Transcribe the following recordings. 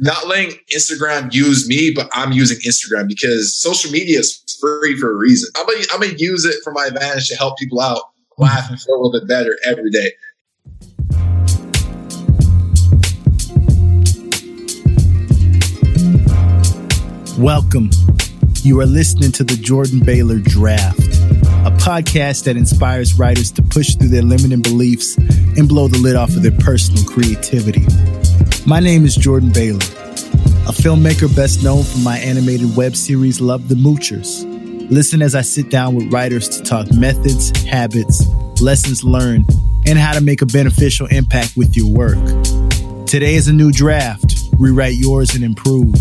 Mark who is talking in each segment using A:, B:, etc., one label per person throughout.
A: not letting Instagram use me, but I'm using Instagram because social media is free for a reason. I'm gonna, I'm gonna use it for my advantage to help people out, laugh, and feel a little bit better every day.
B: Welcome. You are listening to the Jordan Baylor Draft, a podcast that inspires writers to push through their limiting beliefs and blow the lid off of their personal creativity. My name is Jordan Baylor, a filmmaker best known for my animated web series Love the Moochers. Listen as I sit down with writers to talk methods, habits, lessons learned, and how to make a beneficial impact with your work. Today is a new draft. Rewrite yours and improve.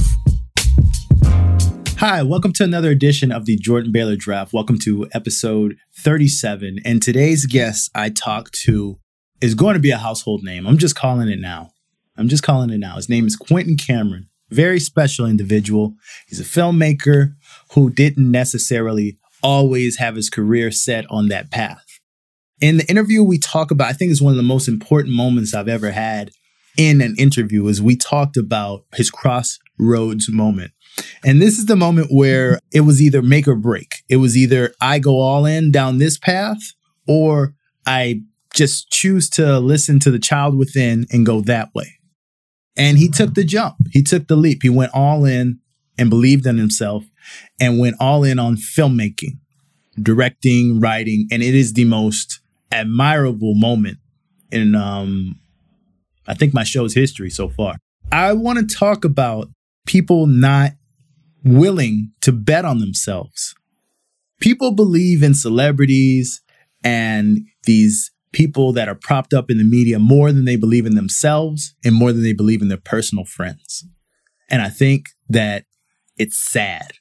B: Hi, welcome to another edition of the Jordan Baylor Draft. Welcome to episode 37. And today's guest I talked to is going to be a household name. I'm just calling it now. I'm just calling it now. His name is Quinton Cameron. Very special individual. He's a filmmaker who didn't necessarily always have his career set on that path. In the interview, we talk about, I think it's one of the most important moments I've ever had in an interview, is we talked about his crossroads moment. And this is the moment where it was either make or break. It was either I go all in down this path or I just choose to listen to the child within and go that way. And he took the jump. He took the leap. He went all in and believed in himself and went all in on filmmaking, directing, writing, and it is the most admirable moment in um I think my show's history so far. I want to talk about people not willing to bet on themselves. People believe in celebrities and these people that are propped up in the media more than they believe in themselves and more than they believe in their personal friends. And I think that it's sad.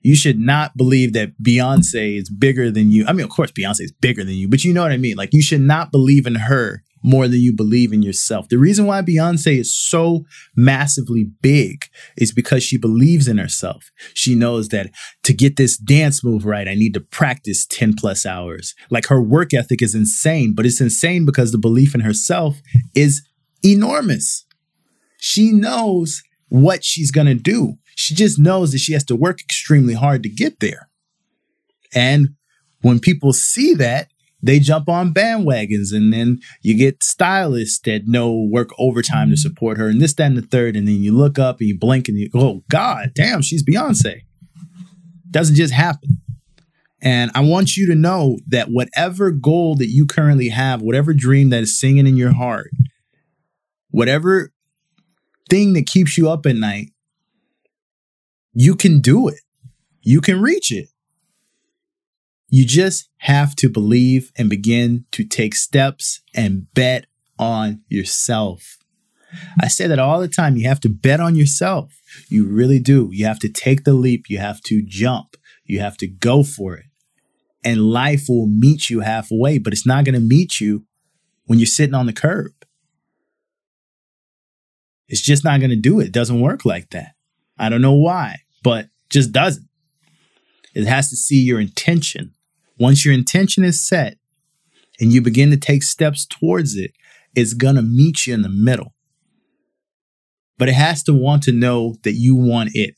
B: You should not believe that Beyonce is bigger than you. I mean, of course, Beyonce is bigger than you, but you know what I mean? Like, you should not believe in her more than you believe in yourself. The reason why Beyonce is so massively big is because she believes in herself. She knows that to get this dance move right, I need to practice 10 plus hours. Like her work ethic is insane, but it's insane because the belief in herself is enormous. She knows what she's going to do. She just knows that she has to work extremely hard to get there. And when people see that, they jump on bandwagons and then you get stylists that know work overtime to mm. support her and this, that, and the third. And then you look up and you blink and you go, oh, God damn, she's Beyonce. Doesn't just happen. And I want you to know that whatever goal that you currently have, whatever dream that is singing in your heart, whatever thing that keeps you up at night, you can do it. You can reach it. You just have to believe and begin to take steps and bet on yourself. I say that all the time. You have to bet on yourself. You really do. You have to take the leap. You have to jump. You have to go for it. And life will meet you halfway, but it's not going to meet you when you're sitting on the curb. It's just not going to do it. It doesn't work like that. I don't know why, but just doesn't. It has to see your intention. Once your intention is set and you begin to take steps towards it, it's going to meet you in the middle. But it has to want to know that you want it.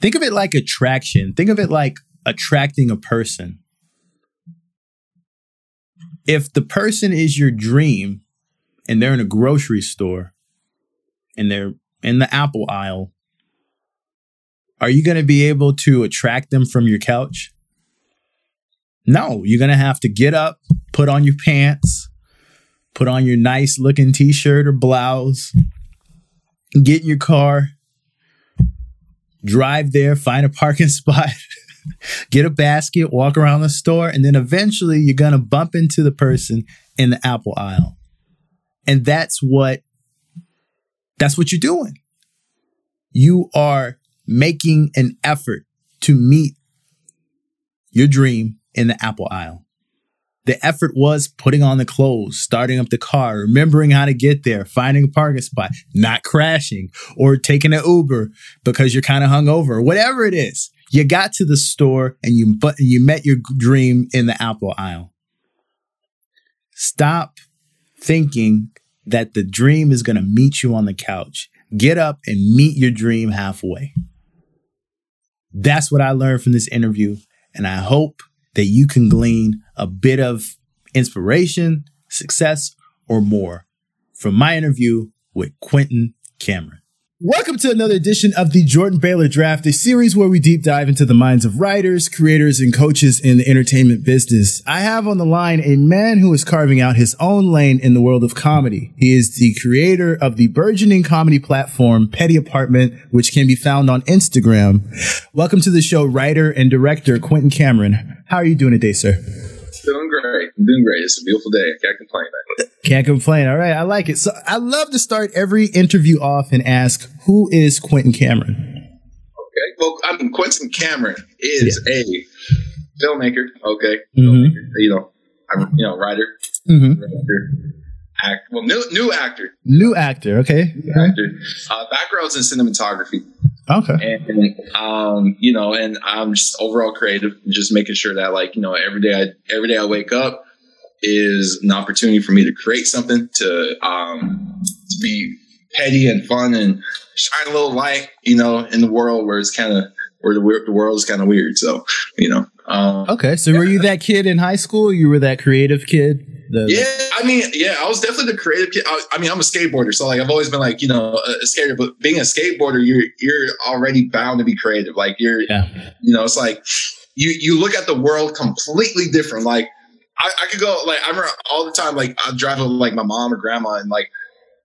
B: Think of it like attraction. Think of it like attracting a person. If the person is your dream and they're in a grocery store and they're in the apple aisle, are you going to be able to attract them from your couch? No, you're going to have to get up, put on your pants, put on your nice looking t shirt or blouse, get in your car, drive there, find a parking spot, get a basket, walk around the store, and then eventually you're going to bump into the person in the apple aisle. And that's what that's what you're doing. You are making an effort to meet your dream in the Apple aisle. The effort was putting on the clothes, starting up the car, remembering how to get there, finding a parking spot, not crashing, or taking an Uber because you're kind of hungover, whatever it is. You got to the store and you but you met your dream in the Apple aisle. Stop thinking that the dream is going to meet you on the couch. get up and meet your dream halfway. That's what I learned from this interview. And I hope that you can glean a bit of inspiration, success, or more from my interview with Quinton Cameron. Welcome to another edition of the Jordan Baylor Draft, a series where we deep dive into the minds of writers, creators, and coaches in the entertainment business. I have on the line a man who is carving out his own lane in the world of comedy. He is the creator of the burgeoning comedy platform Petty Apartment, which can be found on Instagram. Welcome to the show, writer and director Quinton Cameron. How are you doing today, sir?
A: Doing great. I'm doing great. It's a beautiful day. Can't complain. Man.
B: Can't complain. All right. I like it. So I love to start every interview off and ask, who is Quinton Cameron?
A: Okay. Well, I mean, Quinton Cameron is yeah. a filmmaker. Okay.
B: Mm-hmm.
A: Filmmaker, you know, I'm, you know, writer,
B: mm-hmm.
A: act. Well, new new actor.
B: New actor. Okay.
A: New actor. Uh, backgrounds in cinematography.
B: Okay.
A: And um, you know, and I'm just overall creative, just making sure that like, you know, every day I every day I wake up is an opportunity for me to create something to um to be petty and fun and shine a little light, you know, in the world where it's kind of where the, the world is kind of weird. So, you know. Um,
B: okay, so yeah. were you that kid in high school? You were that creative kid?
A: The, yeah, I mean, yeah, I was definitely the creative kid. I, I, mean, I'm a skateboarder, so like I've always been like, you know, a, skater. But being a skateboarder, you're you're already bound to be creative. Like you're,
B: yeah.
A: you know, it's like you you look at the world completely different. Like I, I could go like I remember all the time. Like I drive with like my mom or grandma, and like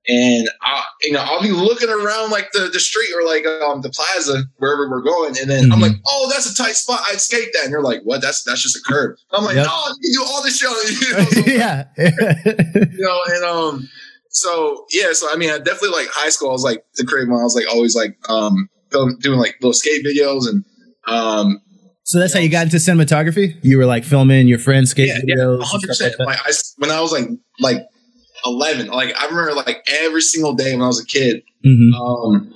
A: and I, you know, I'll be looking around like the, the street or like um, the plaza wherever we're going, and then mm-hmm. I'm like, oh, that's a tight spot. I'd skate that, and you're like, what? That's that's just a curb. I'm like, yep. no, you do all this shit.
B: You know, so yeah,
A: you know, and um, so yeah, so I mean, I definitely like high school. I was like the creative one. I was like always like um film, doing like little skate videos and um.
B: So that's you how know, you got into cinematography. You were like filming your friends' skate
A: yeah,
B: videos.
A: Yeah, 100. percent Like I, when I was like like 11. Like I remember like every single day when I was a kid.
B: Mm-hmm.
A: Um,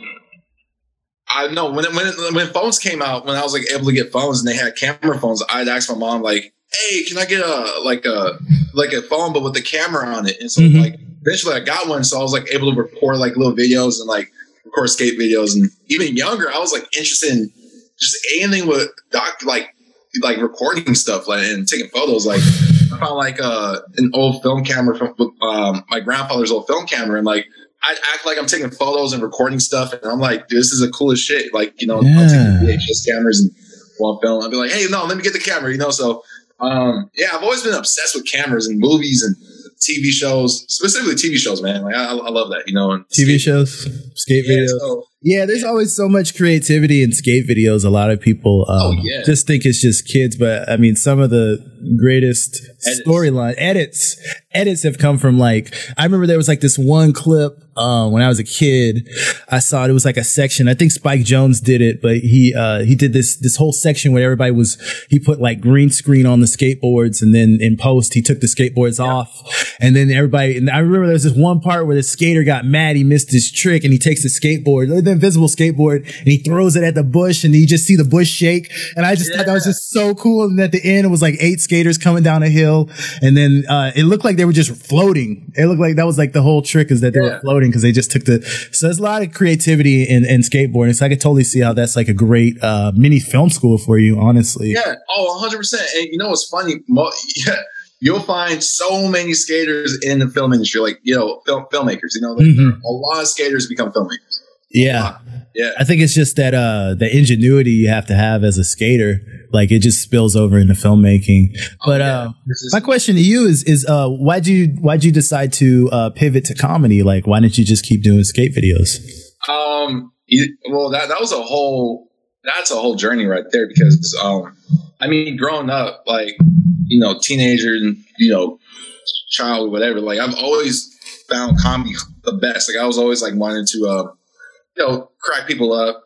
A: I know when when when phones came out, when I was like able to get phones and they had camera phones, I'd ask my mom like, "Hey, can I get a like a like a phone but with the camera on it?" And so mm-hmm. like eventually I got one, so I was like able to record like little videos and like record skate videos. And even younger, I was like interested in just anything with doc like like recording stuff like and taking photos like I found like uh, an old film camera from um, my grandfather's old film camera, and like I act like I'm taking photos and recording stuff, and I'm like, this is the coolest shit. Like, you know, yeah. I'll take VHS cameras and one film. I'll be like, hey, no, let me get the camera, you know. So, um, yeah, I've always been obsessed with cameras and movies and TV shows, specifically TV shows, man. Like, I, I love that, you know. And
B: TV skate, shows, skate yeah, videos. So, yeah, there's always so much creativity in skate videos. A lot of people um, oh, yeah. just think it's just kids, but I mean, some of the greatest storyline edits edits have come from like I remember there was like this one clip um, when I was a kid. I saw it. It was like a section. I think Spike Jonze did it, but he uh, he did this this whole section where everybody was he put like green screen on the skateboards, and then in post he took the skateboards yeah. off, and then everybody. And I remember there was this one part where the skater got mad. He missed his trick, and he takes the skateboard invisible skateboard and he throws it at the bush and you just see the bush shake. And I just yeah. thought that was just so cool. And at the end, it was like eight skaters coming down a hill. And then, uh, it looked like they were just floating. It looked like that was like the whole trick is that they yeah. were floating because they just took the, so there's a lot of creativity in, in skateboarding. So I could totally see how that's like a great, uh, mini film school for you, honestly.
A: Yeah. Oh, 100%. And you know, what's funny. Mo- yeah you'll find so many skaters in the film industry, like you know, film, filmmakers. You know, mm-hmm. a lot of skaters become filmmakers.
B: Yeah.
A: Yeah.
B: I think it's just that uh the ingenuity you have to have as a skater, like it just spills over into filmmaking. Oh, but yeah. uh my question to you is is uh why'd you why'd you decide to uh pivot to comedy? Like why didn't you just keep doing skate videos?
A: Um well that that was a whole that's a whole journey right there because um I mean growing up like you know teenager and you know child whatever like I've always found comedy the best like I was always like wanting to uh you know, crack people up,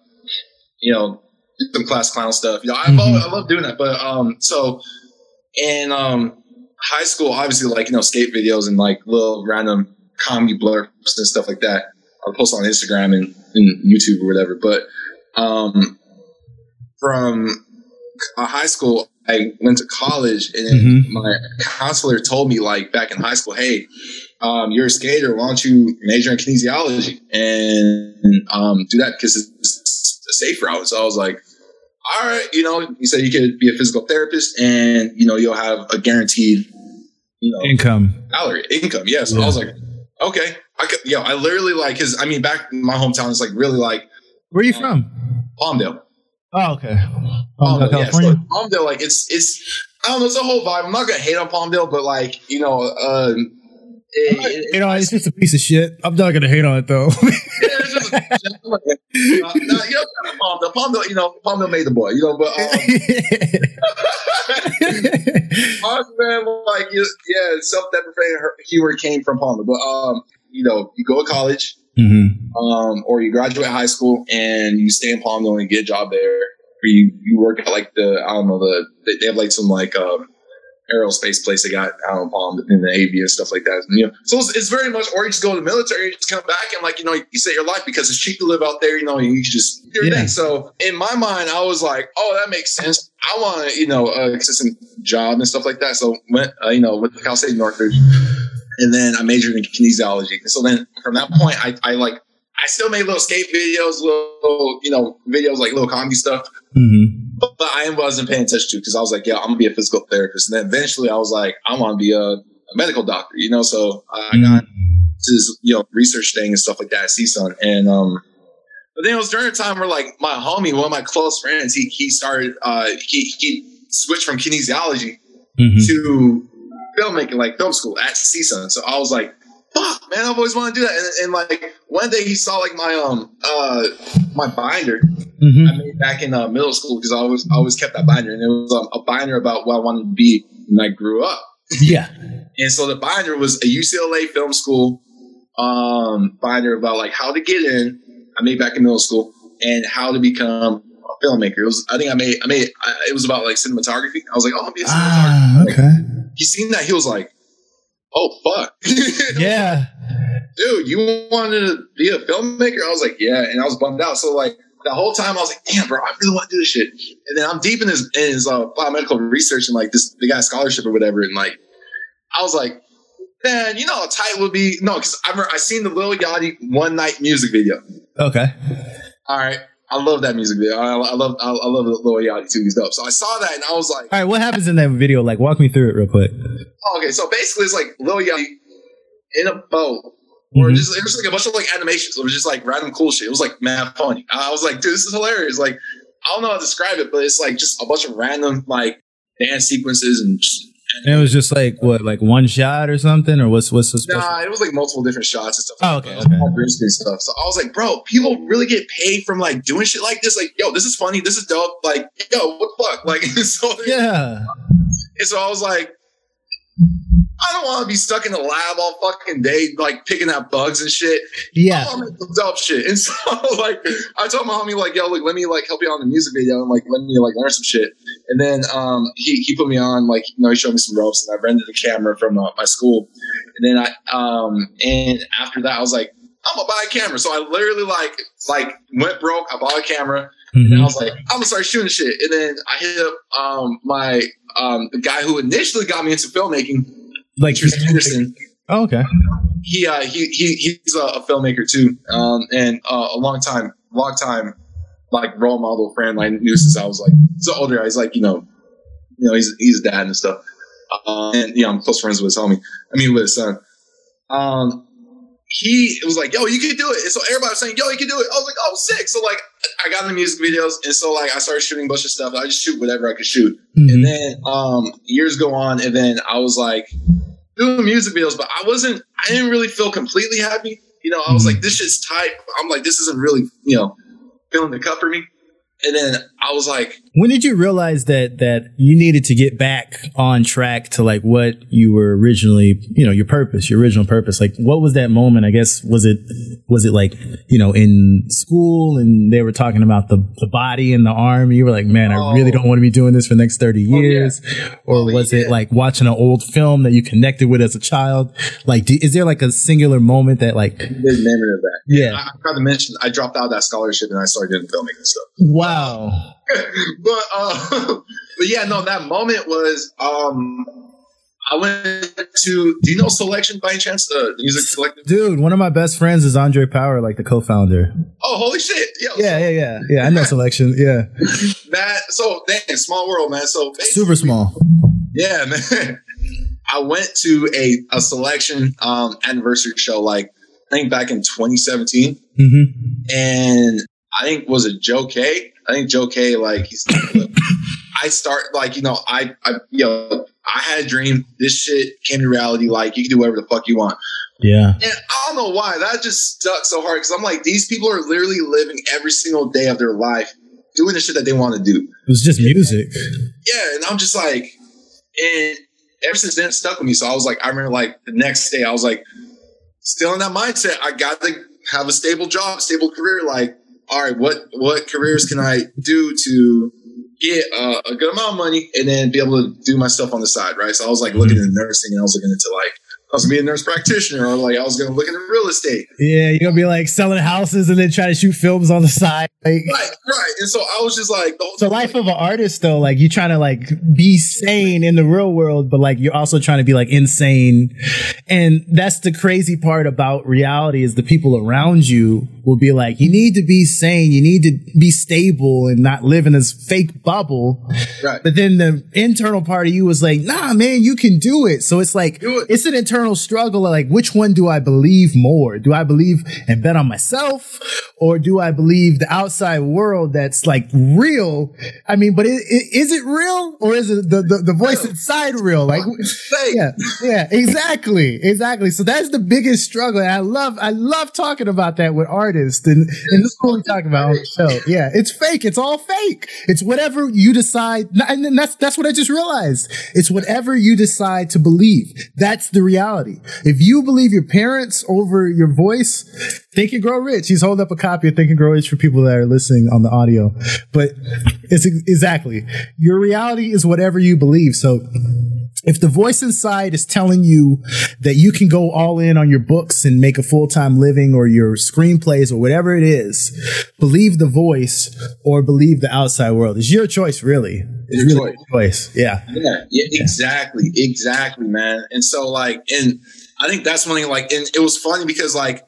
A: you know, some class clown stuff. You know, mm-hmm. always, I love doing that. But um, so in um high school, obviously, like you know, skate videos and like little random comedy blurbs and stuff like that. I'll post on Instagram and, and YouTube or whatever. But um, from uh, high school, I went to college, and
B: Mhm.
A: my counselor told me like back in high school, hey. Um, you're a skater. Why don't you major in kinesiology and um, do that because it's a safe route? So I was like, all right, you know, you said you could be a physical therapist and, you know, you'll have a guaranteed, you know,
B: Income.
A: salary, income. Yeah. So
B: Yeah.
A: I was like, okay. I could, yo, I literally like his, I mean, back in my hometown is like really like
B: Where are you from?
A: Palmdale.
B: Oh, okay.
A: Palmdale,
B: Palmdale,
A: yeah. So Palmdale, like it's, it's, I don't know, it's a whole vibe. I'm not to hate on Palmdale, but like, you know, uh, it, it-
B: you know, it's just a piece of shit. I'm not gonna hate on it though.
A: yeah, uh, you know, Palmdale, Palmdale, you know, Palmdale made the boy, you know, but, um, man, like, you- yeah, self-deprecating humor came from Palmdale, but, um, you know, you go to college,
B: hmm
A: um, or you graduate high school and you stay in Palmdale and get a job there, or you, you work at like the I don't know the they- they have like some like um, aerospace place they got out in Palm in the Navy and stuff like that. And, you know, so it's, it's very much, or you just go to the military, you just come back and like you know you set your life because it's cheap to live out there. You know, you just do your
B: Yeah.
A: thing. So in my mind, I was like, oh, that makes sense. I want you know a consistent job and stuff like that. So went uh, you know with Cal State Northridge and then I majored in kinesiology. And so then from that point, I, I like I still made little skate videos, little you know videos like little comedy stuff,
B: hmm
A: but, but I wasn't paying attention to because I was like, yeah, I'm gonna be a physical therapist. And then eventually, I was like, I want to be a, a medical doctor, you know. So I got to this you know research thing and stuff like that at CSUN, and um. But then it was during a time where like my homie, one of my close friends, he he started uh he he switched from kinesiology
B: hmm
A: to filmmaking, like film school at CSUN. So I was like, fuck, man, I've always wanted to do that. And, and like one day he saw like my um uh my binder
B: hmm
A: I made back in uh, middle school because I always I always kept that binder, and it was um, a binder about what I wanted to be when I grew up.
B: Yeah.
A: And so the binder was a UCLA film school um, binder about like how to get in. I made back in middle school and how to become a filmmaker. It was I think I made I made I, it was about like cinematography. I was like, oh, I'll be a cinematographer.
B: Ah, okay.
A: He seen that he was like, oh fuck,
B: Yeah.
A: dude, you wanted to be a filmmaker? I was like, yeah, and I was bummed out. So like the whole time I was like, damn, bro, I really want to do this shit. And then I'm deep in his in his uh, biomedical research and like this the guy's scholarship or whatever, and like I was like, man, you know how tight would be? No, because I remember I seen the Lil Yachty one night music video.
B: Okay.
A: All right. I love that music video. I, I love I, I love Lil Yachty too. He's dope. So I saw that and I was like,
B: All right. What happens in that video? Like, walk me through it real quick.
A: oh, okay. So basically, it's like Lil Yachty in a boat or
B: Mhm.
A: just it was like a bunch of like animations. It was just like random cool shit. It was like mad funny. I was like, dude, this is hilarious. Like, I don't know how to describe it, but it's like just a bunch of random like dance sequences and just
B: And it was just like what, like one shot or something, or what's what's the special?
A: nah, it was like multiple different shots and stuff.
B: Oh, okay,
A: that.
B: okay.
A: All green stuff. So I was like, bro, people really get paid from like doing shit like this. Like, yo, this is funny. This is dope. Like, yo, what the fuck? Like, so
B: Yeah.
A: And so I was like, I don't want to be stuck in the lab all fucking day, like picking out bugs and shit.
B: Yeah.
A: I want to make some dope shit. And so, like, I told my homie, like, yo, look, let me like help you out in the music video and like let me like learn some shit. And then um, he he put me on, like, you know, he showed me some ropes, and I rented a camera from uh, my school. And then I um, and after that, I was like, I'm gonna buy a camera. So I literally like like went broke. I bought a camera. And I
B: Mhm.
A: was like, I'm gonna start shooting shit. And then I hit up um, my um, the guy who initially got me into filmmaking,
B: Like,
A: Tristan Anderson.
B: oh, okay.
A: He uh, he he he's a, a filmmaker too, um, and uh, a long time, long time like role model friend. I knew since I was like so older. guy. He's like you know, you know he's he's a dad and stuff. Uh, and yeah, I'm close friends with his homie. I mean with his son. Um, he was like, "Yo, you can do it." And so everybody was saying, "Yo, you can do it." I was like, "Oh, sick!" So like, I got in the music videos, and so like, I started shooting a bunch of stuff. I just shoot whatever I could shoot. And
B: Mhm.
A: then um, years go on, and then I was like doing music videos, but I wasn't. I didn't really feel completely happy. You know, I was
B: Mhm.
A: like, "This shit's tight." I'm like, "This isn't really, you know, filling the cup for me." And then I was like,
B: When did you realize that that you needed to get back on track to like what you were originally, you know, your purpose, your original purpose? Like, what was that moment? I guess was it was it like you know in school and they were talking about the the body and the arm? You were like, man, I oh. really
A: Oh.
B: don't want to be doing this for the next thirty
A: Oh, yeah.
B: years. Or
A: Oh,
B: was it like watching an old film that you connected with as a child? Like, do, is there like a singular moment that like,
A: big memory of that.
B: yeah,
A: I, I forgot to mention, I dropped out of that scholarship and I started doing filmmaking stuff.
B: wow,
A: but uh, but yeah, no, that moment was um I went to do you know Selection by any chance? The music collective?
B: Dude, one of my best friends is Andre Power, like the co-founder.
A: Oh, holy shit. Yo,
B: Yeah, yeah, yeah. Yeah, I know Selection. Yeah.
A: That so dang, small world, man. So
B: Super small.
A: Yeah, man. I went to a, a selection um anniversary show like I think back in 2017.
B: Mm-hmm.
A: and I think was it Joe K. I think Joe K. Like he's. I start like you know I I you know I had a dream. This shit came to reality. Like you can do whatever the fuck you want.
B: Yeah.
A: And I don't know why that just stuck so hard because I'm like these people are literally living every single day of their life doing the shit that they want to do.
B: It was just music.
A: Yeah, and I'm just like, and ever since then it stuck with me. So I was like, I remember like the next day I was like, still in that mindset. I got to have a stable job, stable career. Like, all right, what what careers can I do to get uh, a good amount of money and then be able to do my stuff on the side, right? So I was like looking into nursing and I was looking into like I was gonna be a nurse practitioner or like I was gonna look into real estate.
B: Yeah, you're gonna be like selling houses and then try to shoot films on the side. Like,
A: Right, right. And so I was just like the
B: the life of an artist though. Like you're trying to like be sane in the real world, but like you're also trying to be like insane. And that's the crazy part about reality is the people around you will be like, you need to be sane, you need to be stable and not live in this fake bubble.
A: right.
B: But then the internal part of you was like, nah, man, you can do it. So it's like,
A: it.
B: it's an internal struggle. of, Like, which one do I believe more? Do I believe and bet on myself? Or do I believe the outside world that's like real? I mean, but it, it, is it real or is it the, the, the voice inside real? Like, yeah, yeah, exactly, exactly. So that's the biggest struggle. And I love, I love talking about that with artists, and and this is what we talk about on the show. Yeah, it's fake. It's all fake. It's whatever you decide, and that's that's what I just realized. It's whatever you decide to believe. That's the reality. If you believe your parents over your voice, Think and Grow Rich. He's holding up a copy of Think and Grow Rich for people that are listening on the audio. But it's exactly your reality is whatever you believe. So if the voice inside is telling you that you can go all in on your books and make a full-time living or your screenplays or whatever it is, believe the voice or believe the outside world. It's your choice, really. It's
A: Your
B: really your choice. Yeah.
A: Yeah, yeah, exactly, exactly, man. And so, like, and I think that's one thing. Like, and it was funny because, like,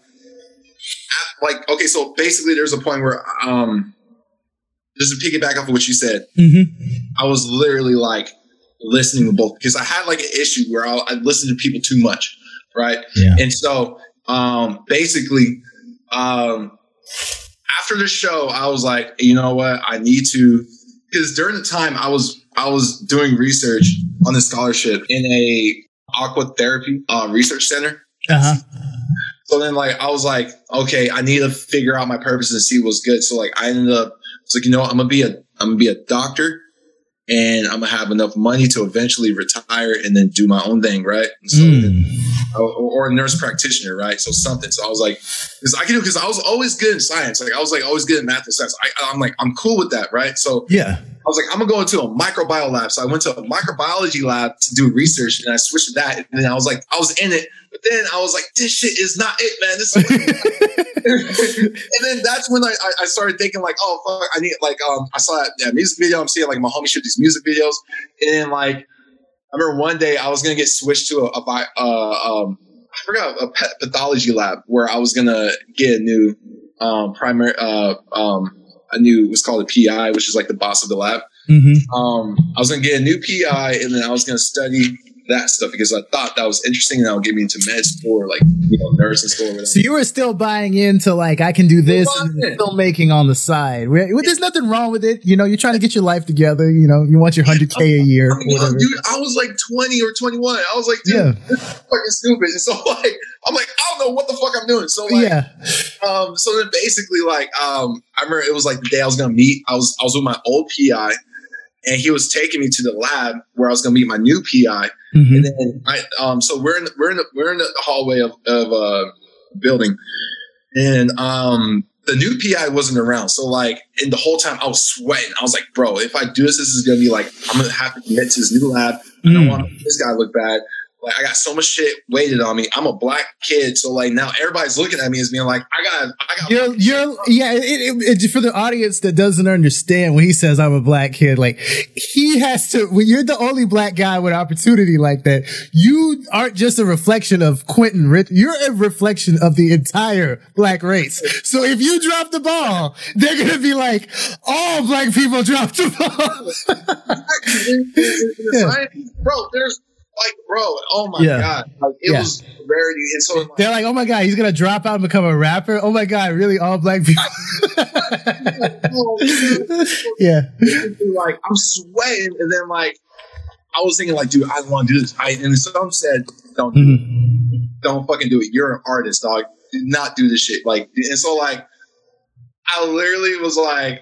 A: like, okay, so basically, there's a point where, um, just to piggyback off of what you said,
B: Mm-hmm.
A: I was literally like listening to both because I had like an issue where I, I listened to people too much, right?
B: Yeah.
A: And so, um, basically, um, after the show, I was like, you know what, I need to, because during the time I was I was doing research on the scholarship in a aqua therapy uh, research center.
B: Uh-huh.
A: So then, like, I was like, okay, I need to figure out my purpose and see what's good. So, like, I ended up, it's like, you know, what, I'm gonna be a, I'm gonna be a doctor, and I'm gonna have enough money to eventually retire and then do my own thing, right? So,
B: Mm.
A: or, or a nurse practitioner, right? So something. So I was like, I can do, because I was always good in science. Like I was like always good in math and science. I, I'm like, I'm cool with that, right? So
B: Yeah.
A: I was like, I'm gonna go into a microbiology lab. So I went to a microbiology lab to do research, and I switched to that. And then I was like, I was in it, but then I was like, this shit is not it, man. This. Is and then that's when I, I- started thinking like, oh fuck, I need like um I saw that, that music video. I'm seeing like my homie shoot these music videos, and then like I remember one day I was gonna get switched to a, a bi- uh, um I forgot a pet pathology lab where I was gonna get a new um primary uh um a new what's called a PI, which is like the boss of the lab.
B: Mm-hmm.
A: Um, I was gonna get a new PI, and then I was gonna study that stuff because I thought that was interesting, and that would get me into med school or like you know nursing school or whatever.
B: So you were still buying into like I can do this
A: Still
B: and
A: buying in.
B: filmmaking on the side. There's nothing wrong with it. You know, you're trying to get your life together. You know, you want your hundred k a year.
A: I mean, dude, I was like 20 or 21. I was like, dude,
B: Yeah.
A: this is fucking stupid. And so like, I'm like, I don't know what the fuck I'm doing. So like,
B: yeah.
A: um, so then basically like, um, I remember it was like the day I was gonna meet. I was I was with my old PI, and he was taking me to the lab where I was gonna meet my new PI.
B: Mhm.
A: And then I um, so we're in the, we're in the, we're in the hallway of of uh building, and um. The new PI wasn't around, so like, and the whole time I was sweating. I was like, "Bro, if I do this, this is gonna be like, I'm gonna have to commit to this new lab. I don't
B: Mm.
A: want this guy to look bad. Like I got so much shit weighted on me. I'm a black kid, so like now everybody's looking at me as being like, I got, I got.
B: You're, you're, yeah. It, it, it, for the audience that doesn't understand when he says I'm a black kid, like he has to. When you're the only black guy with opportunity like that, you aren't just a reflection of Quinton. Rich, you're a reflection of the entire black race. So if you drop the ball, they're gonna be like, all black people dropped the ball.
A: yeah. Bro, there's like, bro, oh my yeah. god, like it yeah. was rarity. And so like,
B: they're like, oh my god, he's gonna drop out and become a rapper. Oh my god, really, all black people. yeah,
A: like I'm sweating, and then like I was thinking, like, dude, I want to do this. I and some said, don't, do mm-hmm. it. don't fucking do it. You're an artist, dog. Do not do this shit. Like, and so like, I literally was like,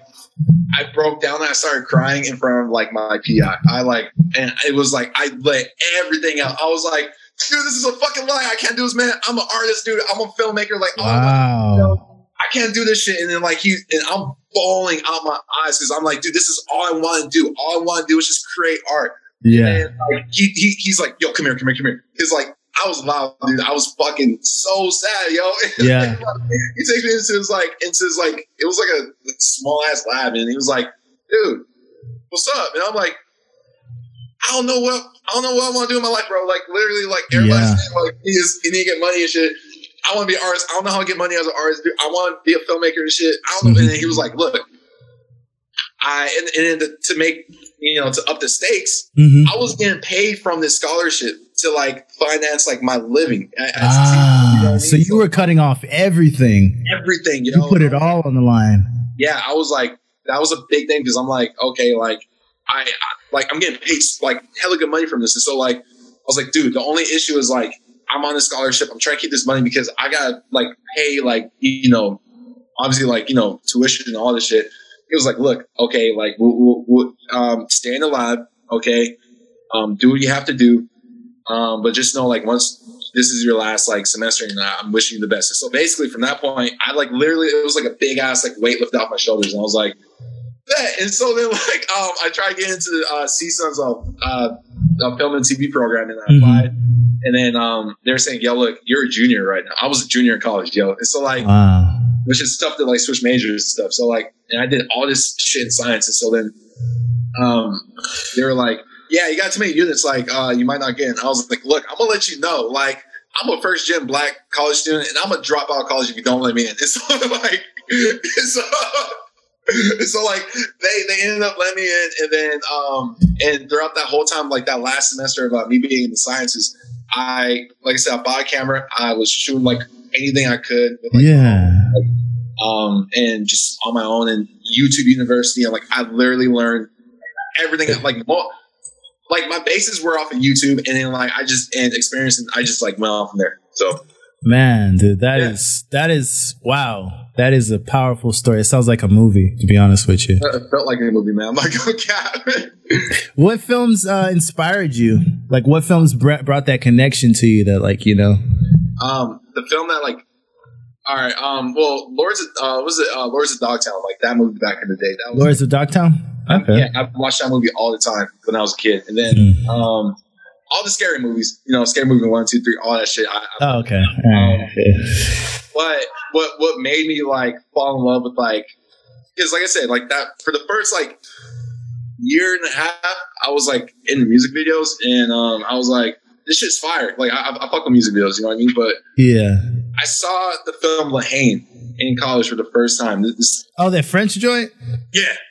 A: I broke down and I started crying in front of like my PI. I like, and it was like, I let everything out. I was like, dude, this is a fucking lie. I can't do this, man. I'm an artist, dude. I'm a filmmaker. Like, oh wow. Oh, I can't do this shit. And then like he, and I'm bawling out my eyes because I'm like, dude, this is all I want to do. All I want to do is just create art.
B: Yeah.
A: And like, he, he, he's like, yo, come here, come here, come here. He's like, I was loud, dude. I was fucking so sad, yo.
B: Yeah.
A: he takes me into his like into his like it was like a small ass lab, and he was like, dude, what's up? And I'm like, I don't know what I don't know what I want to do in my life, bro. Like literally, like everybody's yeah. saying, like he is he need to get money and shit. I want to be an artist. I don't know how to get money as an artist. Dude. I want to be a filmmaker and shit. I don't know. Mm-hmm. And he was like, look, I and, and to, to make you know to up the stakes, mm-hmm. I was getting paid from this scholarship to like finance like my living.
B: ah, you know I mean? so you so, were cutting off everything.
A: Everything, you know.
B: You put it all on the line.
A: Yeah, I was like, that was a big thing because I'm like, okay, like I, I, like I'm getting paid like hella good money from this, and so like I was like, dude, the only issue is like I'm on a scholarship. I'm trying to keep this money because I gotta like pay like you know, obviously like you know tuition and all this shit. He was like, look, okay, like we'll, we'll, we'll um, stay in the lab, okay, um, do what you have to do um, but just know, like, once this is your last like semester, and I'm wishing you the best. So basically, from that point, I like literally it was like a big ass like weight lifted off my shoulders, and I was like, Bet. and so then like um, I tried getting into uh, CSUN's uh, uh, film and TV program, and I mm-hmm. applied. And then um, they're saying, "Yo, look, you're a junior right now." I was a junior in college, yo. And so like, wow. which is stuff to like switch majors and stuff. So like, and I did all this shit in science, and so then um, they were like, yeah, you got too many units. Like, uh, you might not get in. I was like, look, I'm gonna let you know. Like, I'm a first gen black college student, and I'm gonna drop out of college if you don't let me in. It's so like, it's so, so like they they ended up letting me in, and then um and throughout that whole time, like that last semester of uh, me being in the sciences, I like I said, I bought a camera. I was shooting like anything I could. With, like,
B: yeah.
A: Like, um, and just on my own and YouTube University, and like I literally learned everything. Like like my bases were off of YouTube, and then like I just and experience, and I just like went off from there. So,
B: man, dude, that yeah. is that is wow. That is a powerful story. It sounds like a movie, to be honest with you.
A: It felt like a movie, man. I'm like, okay.
B: what films uh, inspired you? Like, what films brought that connection to you? That, like, you know,
A: um, the film that like all right. Um. Well, Lords. Of, uh. Was it uh, Lords of Dogtown? Like that movie back in the day. That
B: was, Lords of Dogtown.
A: Okay. Yeah, I watched that movie all the time when I was a kid, and then mm. um, all the scary movies. You know, scary movie one, two, three, all that shit. I, I
B: oh, okay. Um,
A: but what what made me like fall in love with like is like I said, like that for the first like year and a half, I was like in music videos, and um, I was like, this shit's fire. Like I, I fuck with music videos, you know what I mean? But
B: yeah,
A: I saw the film La Haine in college for the first time. This,
B: oh, that French joint.
A: Yeah,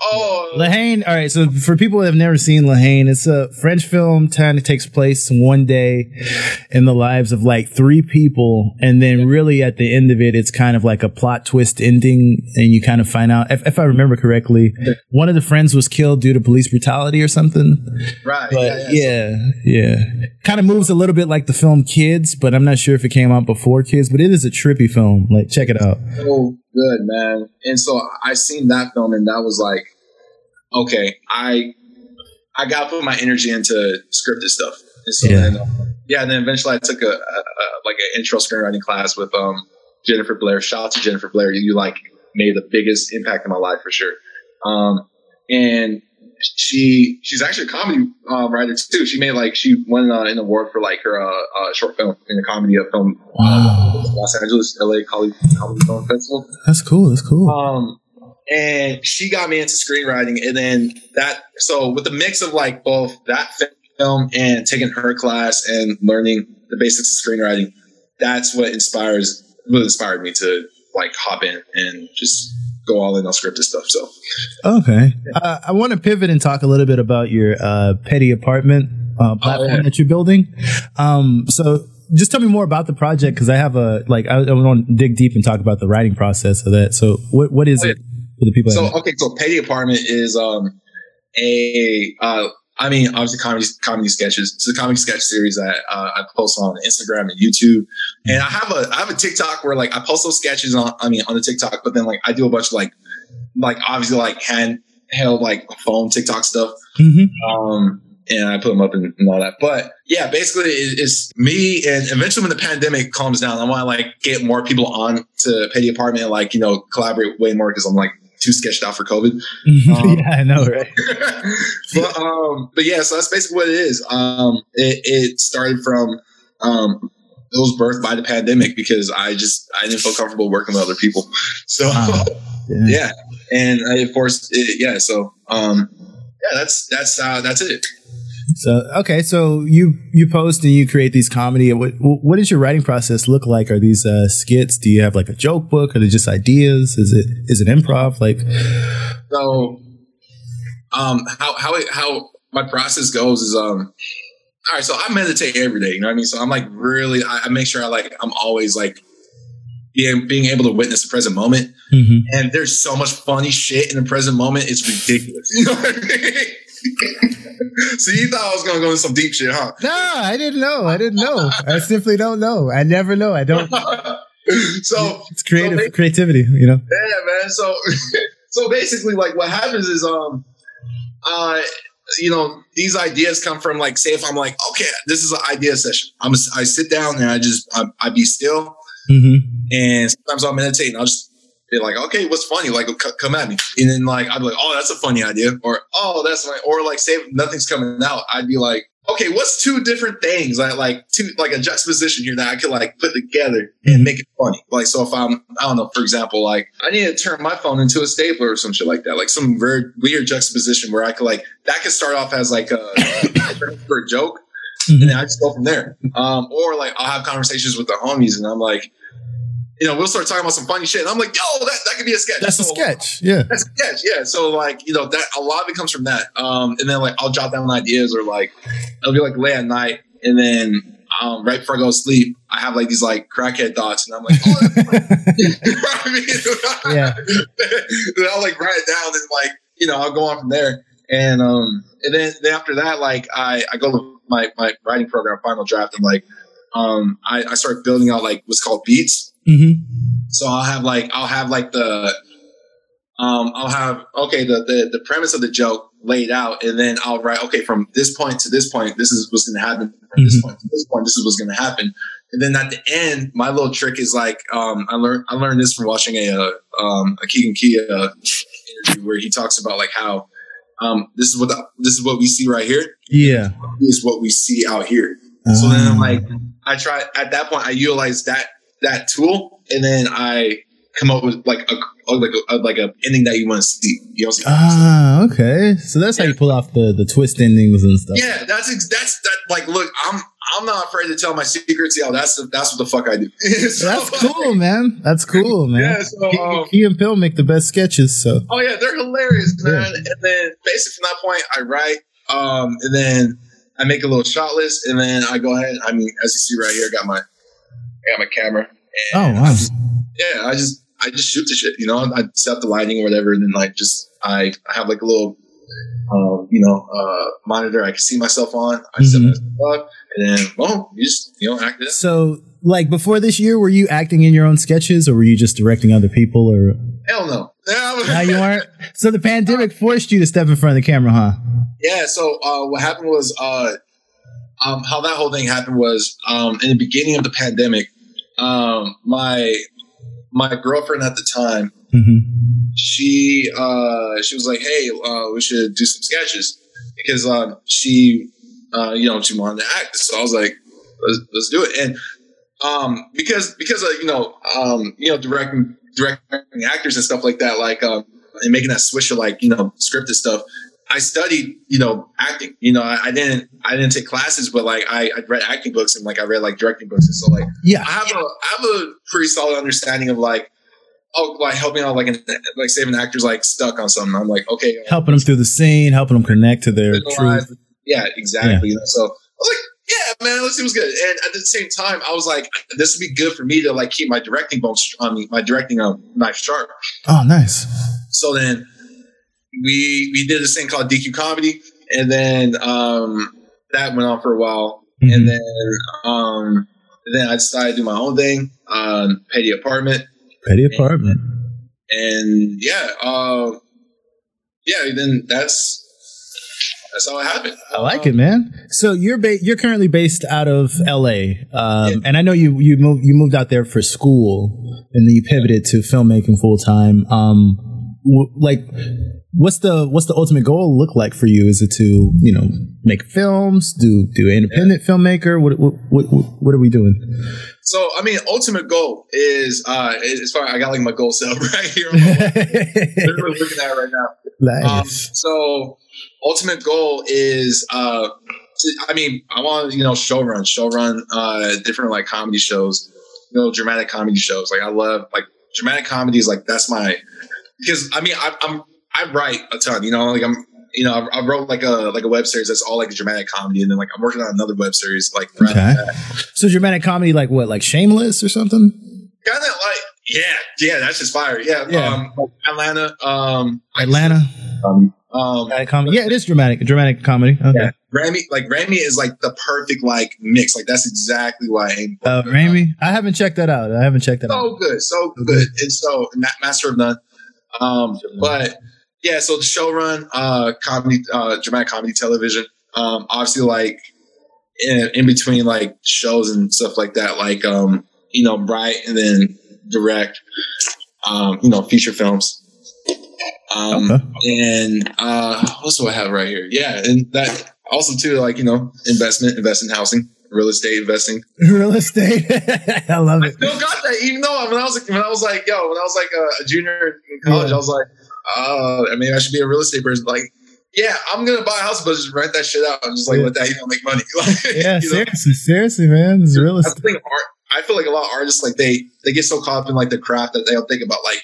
A: oh,
B: La Haine. All right, so for people that have never seen La Haine, it's a French film. Kind of takes place one day in the lives of like three people, and then really at the end of it, it's kind of like a plot twist ending, and you kind of find out. If, if I remember correctly, one of the friends was killed due to police brutality or something.
A: Right.
B: But yeah, yeah, yeah. Kind of moves a little bit like the film Kids, but I'm not sure if it came out before Kids. But it is a trippy film. Like, check it out.
A: Oh good, man. And so I seen that film, and that was like, okay, I I got to put my energy into scripted stuff. And so yeah. then, uh, yeah, and then eventually I took a, a, a like an intro screenwriting class with um Jennifer Blair. Shout out to Jennifer Blair. You, you like made the biggest impact in my life for sure. Um, and she she's actually a comedy uh, writer too. She made like she won uh, an award for like her uh, uh, short film in the comedy of film.
B: Wow.
A: Los Angeles, LA Comedy, comedy Film Festival.
B: That's cool. That's cool.
A: Um, and she got me into screenwriting, and then that. So with the mix of like both that film and taking her class and learning the basics of screenwriting, that's what inspires what inspired me to like hop in and just go all in on scripted stuff. So
B: Okay. Uh, I want to pivot and talk a little bit about your uh, petty apartment uh, platform
A: yeah.
B: that you're building. Um, so just tell me more about the project because I have a like I, I want to dig deep and talk about the writing process of that. So what what is
A: Oh, yeah.
B: it for the people?
A: So okay, so Petty Apartment is um a uh I mean obviously comedy comedy sketches. It's a comedy sketch series that uh, I post on Instagram and YouTube, and I have a I have a TikTok where like I post those sketches on I mean on the TikTok, but then like I do a bunch of like like obviously like handheld like phone TikTok stuff.
B: Mhm.
A: Um, and I put them up and, and all that. But yeah, basically it- it's me. And eventually, when the pandemic calms down, I want to like get more people on to Petty Apartment and like you know collaborate way more because I'm like too sketched out for COVID. Um,
B: yeah, I know, right?
A: but um, but yeah, so that's basically what it is. Um, it, it started from um, it was birthed by the pandemic because I just I didn't feel comfortable working with other people. So
B: Ah, Yeah.
A: yeah, and I forced it. Yeah, so um, yeah, that's that's uh, that's it.
B: So okay, so you you post and you create these comedy. What what does your writing process look like? Are these uh, skits? Do you have like a joke book? Are they just ideas? Is it is it improv? Like
A: So, um, how how it, how my process goes is um, all right. So I meditate every day. You know what I mean? So I'm like really, I, I make sure I like I'm always like being being able to witness the present moment.
B: Mhm.
A: And there's so much funny shit in the present moment. It's ridiculous. You know what I mean? so you thought I was gonna go into some deep shit, huh?
B: No, I didn't know. I didn't know. I simply don't know. I never know. I don't.
A: so
B: It's creative
A: So they-
B: creativity, you know.
A: Yeah, man. So, so basically, like what happens is, um, uh, you know, these ideas come from like, say, if I'm like, okay, this is an idea session. I'm, I sit down and I just, I, I be still,
B: Mm-hmm.
A: and sometimes I'll meditate and I'll just be like, okay, what's funny? Like, c- come at me, and then like I'd be like, oh, that's a funny idea, or oh, that's funny, or like, say nothing's coming out, I'd be like. Okay, what's two different things I like two like a juxtaposition here that I could like put together and make it funny? Like so if I'm I don't know, for example, like I need to turn my phone into a stapler or some shit like that. Like some very weird juxtaposition where I could like that could start off as like a for a joke and then I just go from there. Um, or like I'll have conversations with the homies and I'm like, you know, we'll start talking about some funny shit. And I'm like, yo, that, that could be a sketch.
B: That's a sketch. Yeah.
A: That's a sketch, yeah. So like, you know, that a lot of it comes from that. Um, and then like I'll jot down ideas or like it'll be like late at night and then um, right before I go to sleep, I have like these like crackhead thoughts and I'm like, oh, that's funny. you know what I mean?
B: Yeah.
A: and I'll like write it down and like, you know, I'll go on from there. And um and then, then after that, like I, I go to my, my writing program, final draft, and like um I, I start building out like what's called beats.
B: Mm-hmm.
A: So I'll have like I'll have like the um I'll have okay the the, the premise of the joke laid out and then I'll write okay from this point to this point this is what's gonna happen from this
B: Mhm.
A: point to this point this is what's gonna happen and then at the end my little trick is like um I learned I learned this from watching a uh, um a Keegan Key uh, interview where he talks about like how um this is what the, this is what we see right here
B: Yeah.
A: is what we see out here so then
B: Ah.
A: I'm like, I try at that point, I utilize that that tool, and then I come up with like a like a, like a ending that you want to see. You know, what I'm saying?
B: Ah, okay. So that's how you pull off the the twist endings and stuff.
A: yeah, that's that's that. Like, look, I'm I'm not afraid to tell my secrets. Yo, that's that's what the fuck I do. So,
B: That's cool, man. That's cool, man.
A: Yeah. So,
B: Key,
A: um,
B: Key and Peele make the best sketches. So
A: oh yeah, they're hilarious, man.
B: Yeah.
A: And then basically from that point, I write, um, and then I make a little shot list, and then I go ahead. I mean, as you see right here, I got my got my camera.
B: oh
A: And I
B: wow,
A: just- yeah, I just I just shoot the shit. You know, I set up the lighting or whatever, and then like just I, I have like a little um, you know uh, monitor I can see myself on. I set
B: Mhm.
A: myself up, and then well, you just you know act it.
B: So like before this year, were you acting in your own sketches, or were you just directing other people, or
A: Hell no.
B: now you aren't? So the pandemic forced you to step in front of the camera, huh?
A: Yeah. So uh, what happened was, uh, um, how that whole thing happened was, um, in the beginning of the pandemic, um, my my girlfriend at the time,
B: Mm-hmm.
A: she uh, she was like, "Hey, uh, we should do some sketches," because uh, she uh, you know she wanted to act. So I was like, "Let's, let's do it." And um, because because of you know um, you know directing directing actors and stuff like that, like um, and making that switch to like you know scripted stuff. I studied, you know, acting. You know, I, I didn't, I didn't take classes, but like I, I read acting books and like I read like directing books, and so like
B: Yeah.
A: I have a, I have a pretty solid understanding of like, oh, like helping out like an, like saving actors like stuck on something. I'm like, okay,
B: Helping them through the scene, helping them connect to their truth.
A: Yeah, exactly. You know, so I was like, yeah, man, this seems good. And at the same time, I was like, this would be good for me to like keep my directing bones, I mean, my directing um, knife sharp.
B: Oh, nice.
A: So then we we did this thing called DQ comedy, and then um, that went on for a while,
B: Mhm.
A: and then um, then I decided to do my own thing, um, petty apartment,
B: Petty apartment.
A: and yeah, uh, yeah. Then that's that's how it happened.
B: I like it, man. So you're ba- you're currently based out of L.A. Um,
A: Yeah.
B: and I know you you moved you moved out there for school, and then you pivoted to filmmaking full time. Um, w- like, what's the what's the ultimate goal look like for you? Is it to you know make films, do do independent filmmaker? What, what what what are we doing?
A: So I mean, ultimate goal is uh, as far I got like my goal set up right here. on my wall. Literally looking at right now. Um, so ultimate goal is uh to, I mean I want to you know show run show run uh different like comedy shows you know dramatic comedy shows like I love like dramatic comedies like that's my because I mean I, I'm I write a ton you know like I'm you know I, I wrote like a like a web series that's all like dramatic comedy and then like I'm working on another web series like around
B: Okay.
A: that.
B: So dramatic comedy, like what, like Shameless or something?
A: kind of like yeah yeah that's just fire yeah,
B: Yeah.
A: um Atlanta um
B: Atlanta
A: um
B: dramatic comedy. Yeah, it is dramatic. Dramatic comedy. Okay.
A: Yeah. Ramy, like Ramy is like the perfect like mix. Like that's exactly why I aim for.
B: Uh, Ramy, I haven't checked that out. I haven't checked that out.
A: So good, so good. And so Master of None. Um, but yeah, so the show run, uh, comedy, uh, dramatic comedy television. Um, obviously like in, in between like shows and stuff like that, like um, you know, write and then direct, um, you know, feature films. Um,
B: Okay.
A: and uh, what else do I have right here? Yeah, and that also too, like you know, investment, invest in housing, real estate investing.
B: Real estate. I love
A: I
B: it.
A: still got that, even though when I was like, when I was like, yo, when I was like a, a junior in college,
B: Yeah.
A: I was like, uh, I mean, I should be a real estate person. Like, yeah, I'm gonna buy a house, but just rent that shit out and just like
B: Yeah.
A: let that you know make money. Like,
B: Yeah,
A: you know?
B: seriously, seriously, man. It's real estate.
A: thing. Art. I feel like a lot of artists like they they get so caught up in like the craft that they don't think about like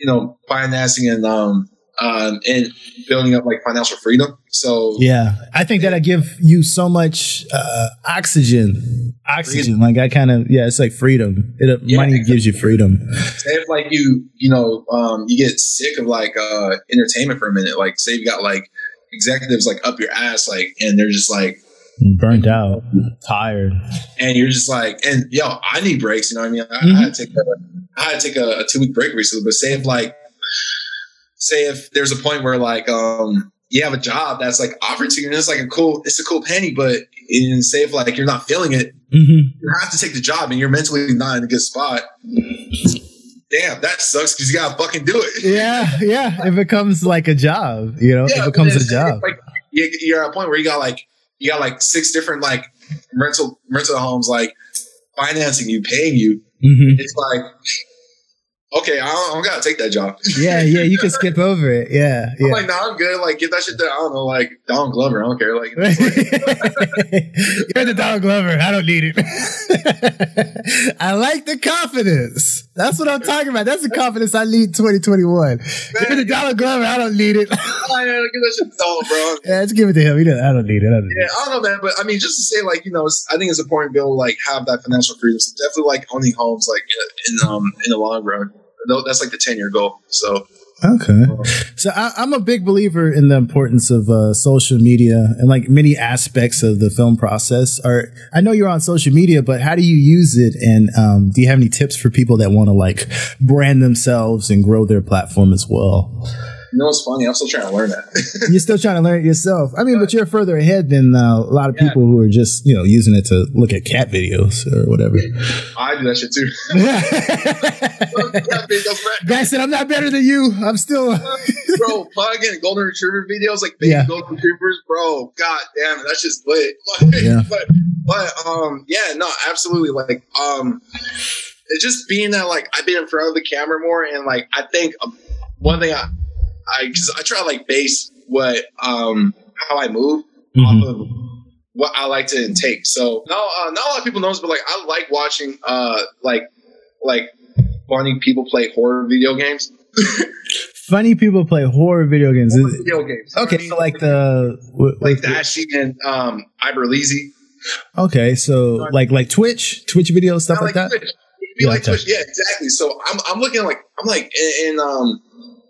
A: you know financing and um um and building up like financial freedom. So
B: Yeah, I think that I give you so much uh, oxygen. Oxygen, like I kind of yeah, it's like freedom. It uh,
A: Yeah.
B: money gives you freedom.
A: say if like you you know um you get sick of like uh entertainment for a minute like say you got like executives like up your ass like and they're just like
B: Burnt out, tired.
A: and you're just like and yo i need breaks you know what i mean i, I had to take a i had to take a, a two week break recently but say if like say if there's a point where like um you have a job that's like offered to you and it's like a cool it's a cool penny but and say if like you're not feeling it
B: hmm
A: you have to take the job and you're mentally not in a good spot damn that sucks because you gotta fucking do it
B: Yeah, yeah. It becomes like a job. You know, it becomes a job.
A: Like you- you're at a point where you got like you got like six different like rental rental homes like financing you, paying you.
B: hmm
A: It's like okay, I don't, I don't gotta take that job.
B: Yeah, yeah. You can skip over it. Yeah,
A: I'm like, no, I'm good. Like, get that shit. There. I don't know, like Donald Glover. I don't care. Like,
B: You're the Donald Glover. I don't need it. I like the confidence. That's what I'm talking about. That's the confidence I need 2021. You're the Donald Glover. I don't need it.
A: I give that shit to Donald, bro.
B: yeah, let's give it to him. He doesn't- I don't need it. I don't
A: Yeah, I don't know, man. But I mean, just to say, like, you know, it's, I think it's important to be able to like have that financial freedom. So definitely, like owning homes, like in, in um in the long run. That's like the ten year goal. So.
B: Okay. So I, I'm a big believer in the importance of uh, social media and like many aspects of the film process. Or I know you're on social media, but how do you use it? And um, do you have any tips for people that want to like brand themselves and grow their platform as well?
A: You know what's funny? I'm still trying to learn that.
B: you're still trying to learn it yourself. I mean, but you're further ahead than uh, a lot of people who are just you know using it to look at cat videos or whatever.
A: I do that shit too.
B: Guy said, "I'm not better than you. I'm still."
A: bro, fucking golden retriever videos like baby yeah. golden retrievers, bro. God damn it, that's just lit. yeah. But, but um, yeah, no, absolutely. Like um, it's just being that like I've been in front of the camera more, and like I think um, one thing I I because I try to like base what um how I move mm-hmm. off of what I like to intake. So no, uh, not a lot of people knows, but like I like watching uh like like funny people play horror video games.
B: funny people play horror video games.
A: Horror video games.
B: Okay, so like the
A: like, like Dashie and um Iberleezy.
B: Okay, so like like Twitch, Twitch videos, stuff like, like, that.
A: Twitch. Yeah, like Twitch. yeah, exactly. So I'm I'm looking like I'm like in, in um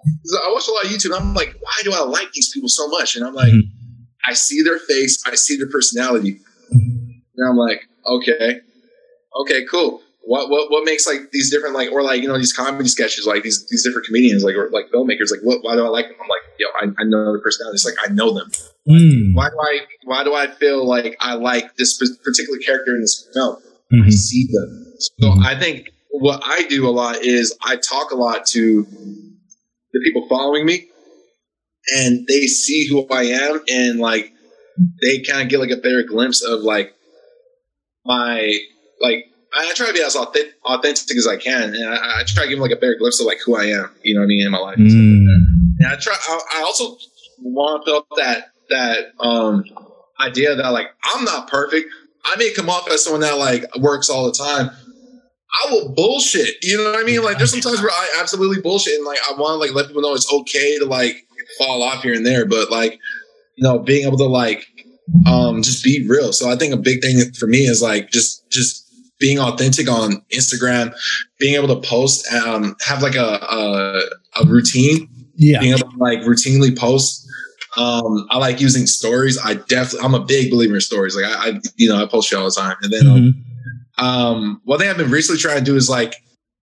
A: I watch a lot of YouTube. I'm like, why do I like these people so much? And I'm like, mm-hmm. I see their face, I see their personality, and I'm like, okay, okay, cool. What what what makes like these different like or like you know these comedy sketches like these these different comedians like or like filmmakers like what why do I like them? I'm like yo I, I know their personality. It's like I know them. Mm. Why do I why do I feel like I like this particular character in this film? Mm-hmm. I see them. So mm-hmm. I think what I do a lot is I talk a lot to the people following me and they see who I am and like they kind of get like a better glimpse of like my like I try to be as authentic, authentic as I can, and I, I, try to give them like a better glimpse of like who I am. You know what I mean in my life. Mm. And I try. I, I also want to feel that that um idea that like I'm not perfect. I may come off as someone that like works all the time, I will bullshit. You know what I mean? Like there's sometimes where I absolutely bullshit and like I want to like let people know it's okay to like fall off here and there, but like you know being able to like um just be real. So I think a big thing for me is like just just being authentic on Instagram, being able to post, um, have like a a, a routine.
B: Yeah,
A: being able to like routinely post. Um, I like using stories. I definitely, I'm a big believer in stories. Like I, I you know, I post shit all the time, and then. Um, mm-hmm. Um, um, one thing I've been recently trying to do is like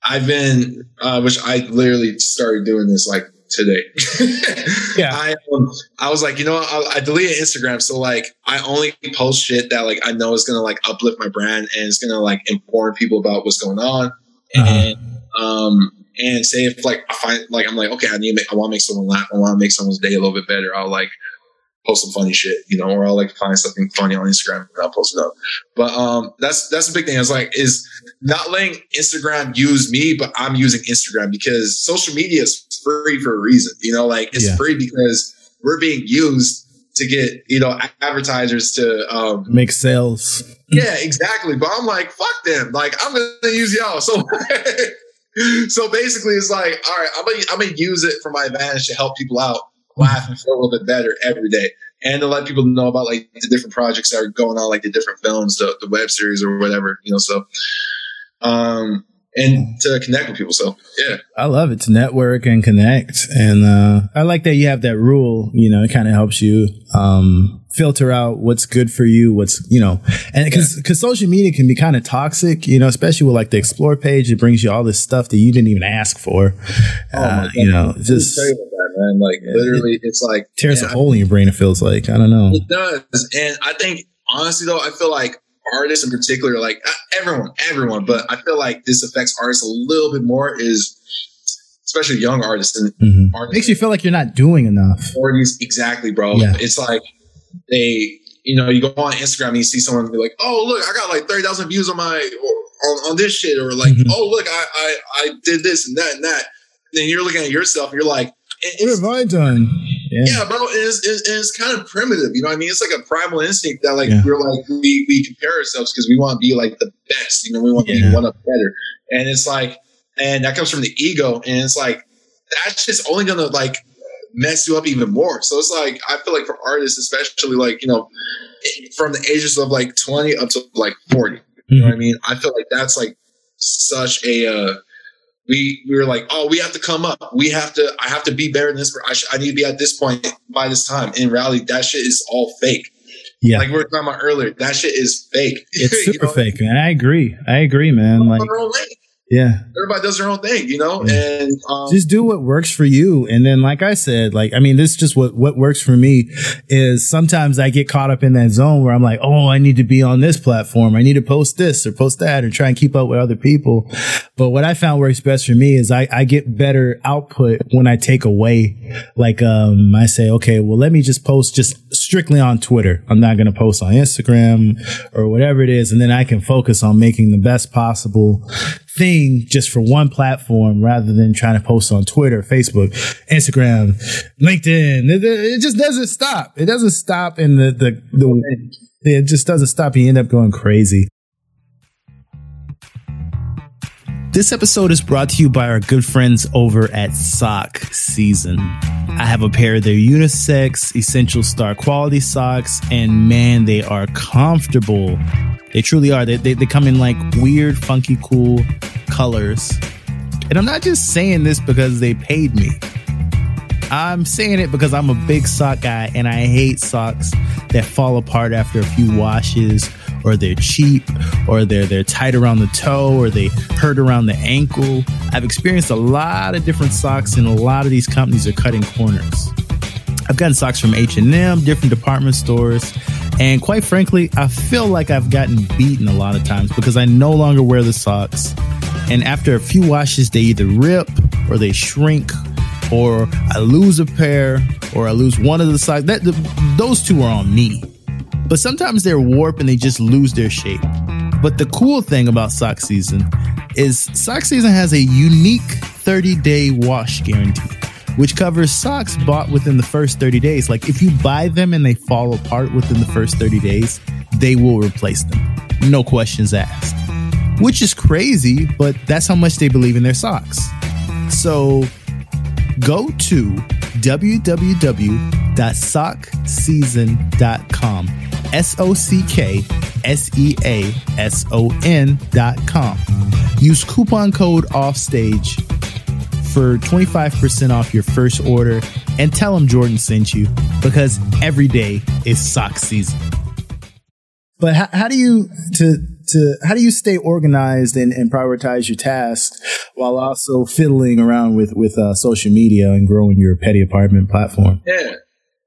A: I've been, uh, which I literally started doing this like today.
B: yeah,
A: I um, I was like, you know, I, I, deleted Instagram, so like I only post shit that like I know is gonna like uplift my brand and it's gonna like inform people about what's going on, uh-huh. and um and say if like I find like I'm like okay, I need to make, I want to make someone laugh, I want to make someone's day a little bit better. I'll like post some funny shit, you know, or I'll like find something funny on Instagram and I'll post it up. But um, that's that's a big thing. It's like is not letting Instagram use me, but I'm using Instagram because social media is free for a reason. You know, like it's yeah. free because we're being used to get you know advertisers to um,
B: make sales.
A: Yeah, exactly. But I'm like, fuck them. Like I'm gonna use y'all. So. so basically, it's like, all right, I'm gonna I'm gonna use it for my advantage to help people out laugh and feel a little bit better every day. And to let people know about like the different projects that are going on, like the different films, the, the web series or whatever, you know, so um and to connect with people. So yeah.
B: I love it to network and connect. And uh I like that you have that rule, you know, it kind of helps you um filter out what's good for you, what's you know, and because because social media can be kind of toxic, you know, especially with like the explore page, it brings you all this stuff that you didn't even ask for. Oh uh, you know, just
A: man. Like yeah, literally, it it's like
B: tears a hole in your brain. It feels like I don't know.
A: It does, and I think honestly though, I feel like artists in particular, like uh, everyone, everyone, but I feel like this affects artists a little bit more. Is especially young artists and
B: mm-hmm. artists makes you feel like you're not doing enough.
A: Artists, exactly, bro. Yeah. It's like they, you know, you go on Instagram and you see someone be like, "Oh, look, I got like thirty thousand views on my on, on this shit," or like, mm-hmm. "Oh, look, I, I I did this and that and that." Then you're looking at yourself and you're like,
B: "What have I done?"
A: Yeah, yeah bro, it's, kind of primitive. You know what I mean? It's like a primal instinct that like yeah. we're like we we compare ourselves because we want to be like the best. You know, we want to yeah. be one up better, and it's like, and that comes from the ego, and it's like that's just only gonna like mess you up even more. So it's like I feel like for artists, especially like you know, from the ages of like twenty up to like forty. You know what I mm-hmm. mean? I feel like that's like such a uh, we we were like, oh, we have to come up. We have to. I have to be better than this. I, sh- I need to be at this point by this time. In reality, that shit is all fake.
B: Yeah,
A: like we were talking about earlier, that shit is fake.
B: It's super you know? fake, man. I agree. I agree, man. Like, Yeah.
A: Everybody does their own thing, you know, and um,
B: just do what works for you. And then, like I said, like, I mean, this is just what, what works for me is sometimes I get caught up in that zone where I'm like, oh, I need to be on this platform. I need to post this or post that or try and keep up with other people. But what I found works best for me is I, I get better output when I take away, like, um, I say, okay, well, let me just post just strictly on Twitter. I'm not going to post on Instagram or whatever it is. And then I can focus on making the best possible thing just for one platform rather than trying to post on Twitter, Facebook, Instagram, LinkedIn. It, it just doesn't stop. It doesn't stop. And the, the, the, it just doesn't stop. You end up going crazy. This episode is brought to you by our good friends over at Sock Season. I have a pair of their unisex essential star quality socks, and man, they are comfortable. They truly are. They, they, they come in like weird, funky, cool colors. And I'm not just saying this because they paid me. I'm saying it because I'm a big sock guy and I hate socks that fall apart after a few washes or they're cheap or they're they're tight around the toe or they hurt around the ankle. I've experienced a lot of different socks and a lot of these companies are cutting corners. I've gotten socks from H&M, different department stores, and quite frankly, I feel like I've gotten beaten a lot of times because I no longer wear the socks. And after a few washes, they either rip or they shrink or I lose a pair or I lose one of the socks. That the, those two are on me. But sometimes they're warped and they just lose their shape. But the cool thing about sock season is sock season has a unique 30-day wash guarantee which covers socks bought within the first 30 days. Like if you buy them and they fall apart within the first 30 days, they will replace them. No questions asked. Which is crazy, but that's how much they believe in their socks. So go to www.sockseason.com. S O C K S E A S O N.com. Use coupon code OFFSTAGE for 25% off your first order and tell them Jordan sent you because every day is sock season. But how, how do you to to how do you stay organized and, and prioritize your tasks while also fiddling around with with uh, social media and growing your petty apartment platform?
A: Yeah.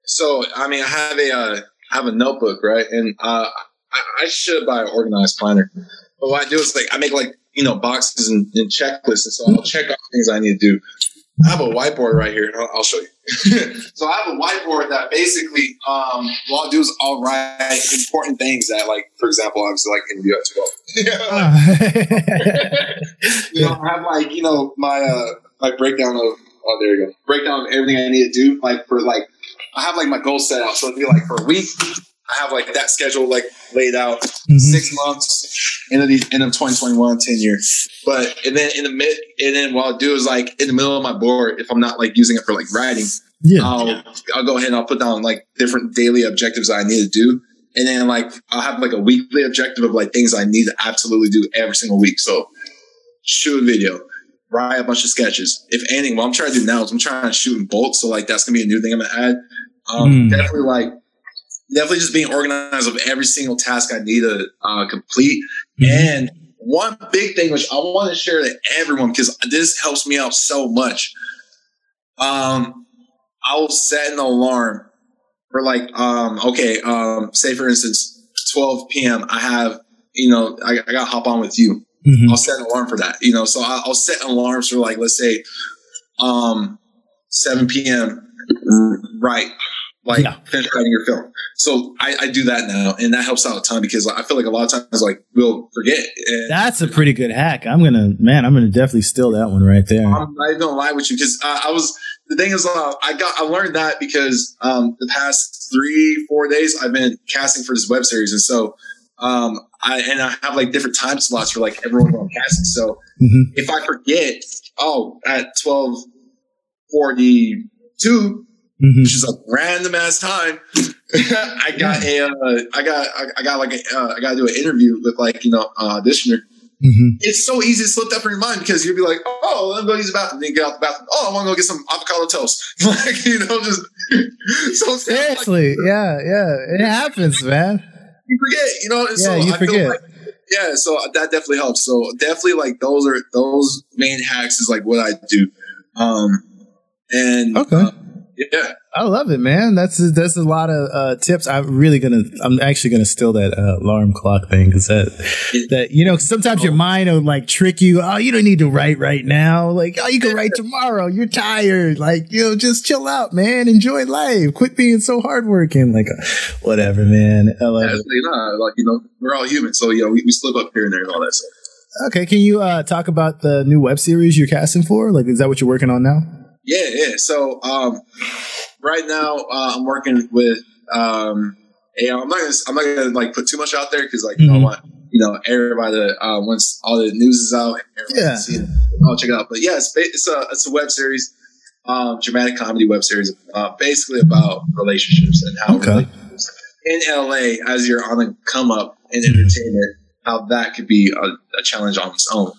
A: So I mean, I have a uh, I have a notebook, right? And uh, I, I should buy an organized planner. But what I do is like I make like you know boxes and, and checklists, and so I'll check off things I need to do. I have a whiteboard right here. I'll, I'll show you. so I have a whiteboard that basically, um, what I'll do is I'll write important things that, like, for example, obviously, like interview at twelve. you know, I have like you know my uh, my breakdown of oh there you go breakdown of everything I need to do like for like I have like my goals set out. So it'd be like for a week, I have like that schedule like laid out mm-hmm. six months into the end of 2021, 10 years. But and then in the mid and then what I'll do is like in the middle of my board, if I'm not like using it for like writing, yeah. I'll I'll go ahead and I'll put down like different daily objectives I need to do. And then like I'll have like a weekly objective of like things I need to absolutely do every single week. So shoot a video, write a bunch of sketches. If anything, what I'm trying to do now is I'm trying to shoot in bulk. So like that's gonna be a new thing I'm gonna add. Um, mm. Definitely like definitely just being organized of every single task I need to uh, complete. Mm-hmm. And one big thing which I want to share to everyone because this helps me out so much. Um, I will set an alarm for like um, okay, um, say for instance, 12 p.m. I have you know I, I got to hop on with you. Mm-hmm. I'll set an alarm for that. You know, so I'll, I'll set alarms for like let's say um 7 p.m. Right like yeah. finish writing your film. So I, I, do that now, and that helps out a ton because I feel like a lot of times like we'll forget.
B: That's a pretty good hack. I'm gonna man, I'm gonna definitely steal that one right there.
A: I'm not even gonna lie with you because uh, I was the thing is uh, I got I learned that because um, the past three four days I've been casting for this web series, and so um, I and I have like different time slots for like everyone who I'm casting. So mm-hmm. if I forget, oh, at twelve forty two mm-hmm. which is a random ass time. I got a, uh, I got, I, got like, a, uh, I got to do an interview with like, you know, uh, auditioner. Mm-hmm. It's so easy to slip that from your mind because you'll be like, oh, let me go use the bathroom. Then get out the bathroom. Oh, I want to go get some avocado toast. like, you know, just
B: so seriously. Like, yeah, yeah. It happens, man.
A: You forget, you know,
B: yeah, so you I forget.
A: Like yeah, so that definitely helps. So definitely like those are those main hacks is like what I do. Um, and
B: Okay.
A: uh, yeah,
B: I love it, man. That's that's a lot of uh, tips. I'm really gonna. I'm actually gonna steal that uh, alarm clock thing because that that you know sometimes your mind will like trick you. Oh, you don't need to write right now. Like, oh, you can write tomorrow. You're tired. Like, you know, just chill out, man. Enjoy life. Quit being so hardworking. Like, uh, whatever, man. I love it.
A: absolutely not. Like you know, we're all human, so you know, we, we slip up here and there and all that stuff.
B: Okay, can you uh, talk about the new web series you're casting for? Like, is that what you're working on now?
A: Yeah, yeah. So um, right now uh, I'm working with um, I'm not gonna I'm not gonna like put too much out there because like you know I want you know everybody to uh, once all the news is out, everybody
B: Yeah.
A: see it. I'll check it out. But yeah, it's, it's a it's a web series, um, dramatic comedy web series, uh, basically about relationships and how
B: Okay.
A: in LA as you're on the come up in entertainment, how that could be a, a challenge on its own.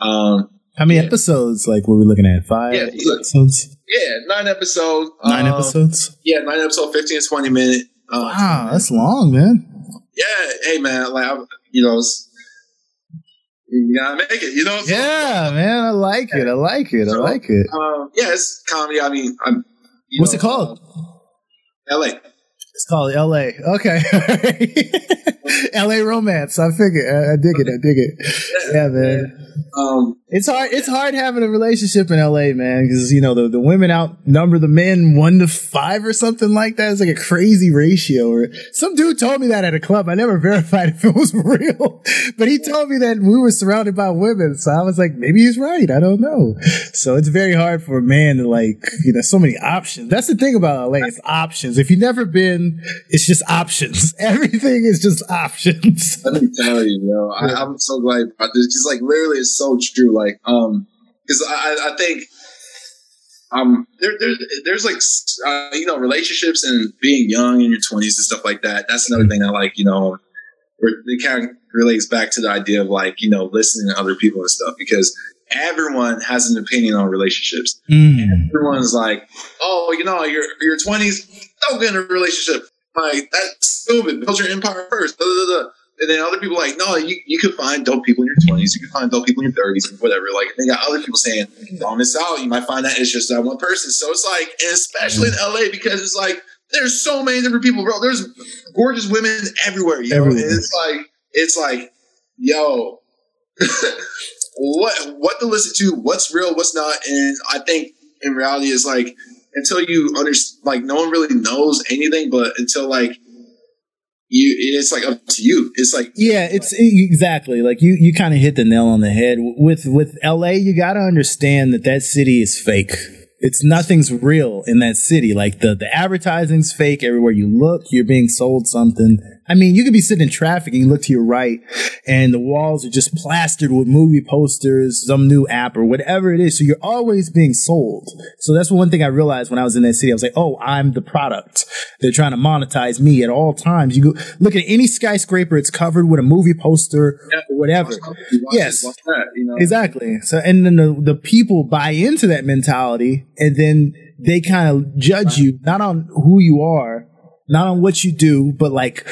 A: Um,
B: How many
A: Yeah.
B: episodes? Like, were we looking at five
A: Yeah,
B: episodes?
A: yeah, nine episodes.
B: Nine
A: um,
B: episodes.
A: Yeah, nine episodes, 15 to 20 minutes. Uh,
B: Wow, that's long, man.
A: yeah, hey man, like I'm, you know, you gotta make it. You know, so,
B: Yeah, man, I like it. I like it. I like it.
A: Um, yeah, it's comedy. I mean, I'm. you
B: What's
A: know,
B: it called?
A: L.A.
B: It's called L.A. Okay, L.A. romance. I figure. I, I dig it. I dig it. Yeah, man.
A: Um,
B: It's hard. It's hard having a relationship in L.A., man, because you know the, the women outnumber the men one to five or something like that. It's like a crazy ratio. Or some dude told me that at a club. I never verified if it was real, but he told me that we were surrounded by women. So I was like, maybe he's right. I don't know. So it's very hard for a man to like, you know, so many options. That's the thing about LA. It's options. If you've never been, it's just options. Everything is just options.
A: let me tell you, yo, I, I'm so glad about this because, like, literally, it's so true. Like, um, because I, I- think, um, there, there, there's like, uh, you know, relationships and being young in your 20s and stuff like that. That's another thing I like, you know, it kind of relates back to the idea of like, you know, listening to other people and stuff because everyone has an opinion on relationships.
B: Mm.
A: Everyone's like, oh, you know, your your 20s, don't get in a relationship. Like, that's stupid. Build your empire first. And then other people like, no, you, you could find dope people in your 20s. You can find dope people in your 30s, whatever. Like, they got other people saying, don't miss out. You might find that it's just that one person. So it's like, and especially in LA, because it's like, there's so many different people, bro. There's gorgeous women everywhere. You?
B: Everywhere.
A: It's like, it's like, yo, what what to listen to, what's real, what's not, and I think in reality is like until you understand, like no one really knows anything, but until like you, it's like up to you. It's like
B: Yeah, it's exactly like you. You kind of hit the nail on the head with with L.A. You got to understand that that city is fake. It's nothing's real in that city. Like the the advertising's fake everywhere you look. You're being sold something. I mean, you could be sitting in traffic and you look to your right, and the walls are just plastered with movie posters, some new app or whatever it is. So you're always being sold. So that's one thing I realized when I was in that city. I was like, oh, I'm the product. They're trying to monetize me at all times. You go look at any skyscraper; it's covered with a movie poster or whatever.
A: watch
B: Yes.
A: watch that, you know.
B: Exactly. So, and then the, the people buy into that mentality and then they kind of judge you, not on who you are, not on what you do, but like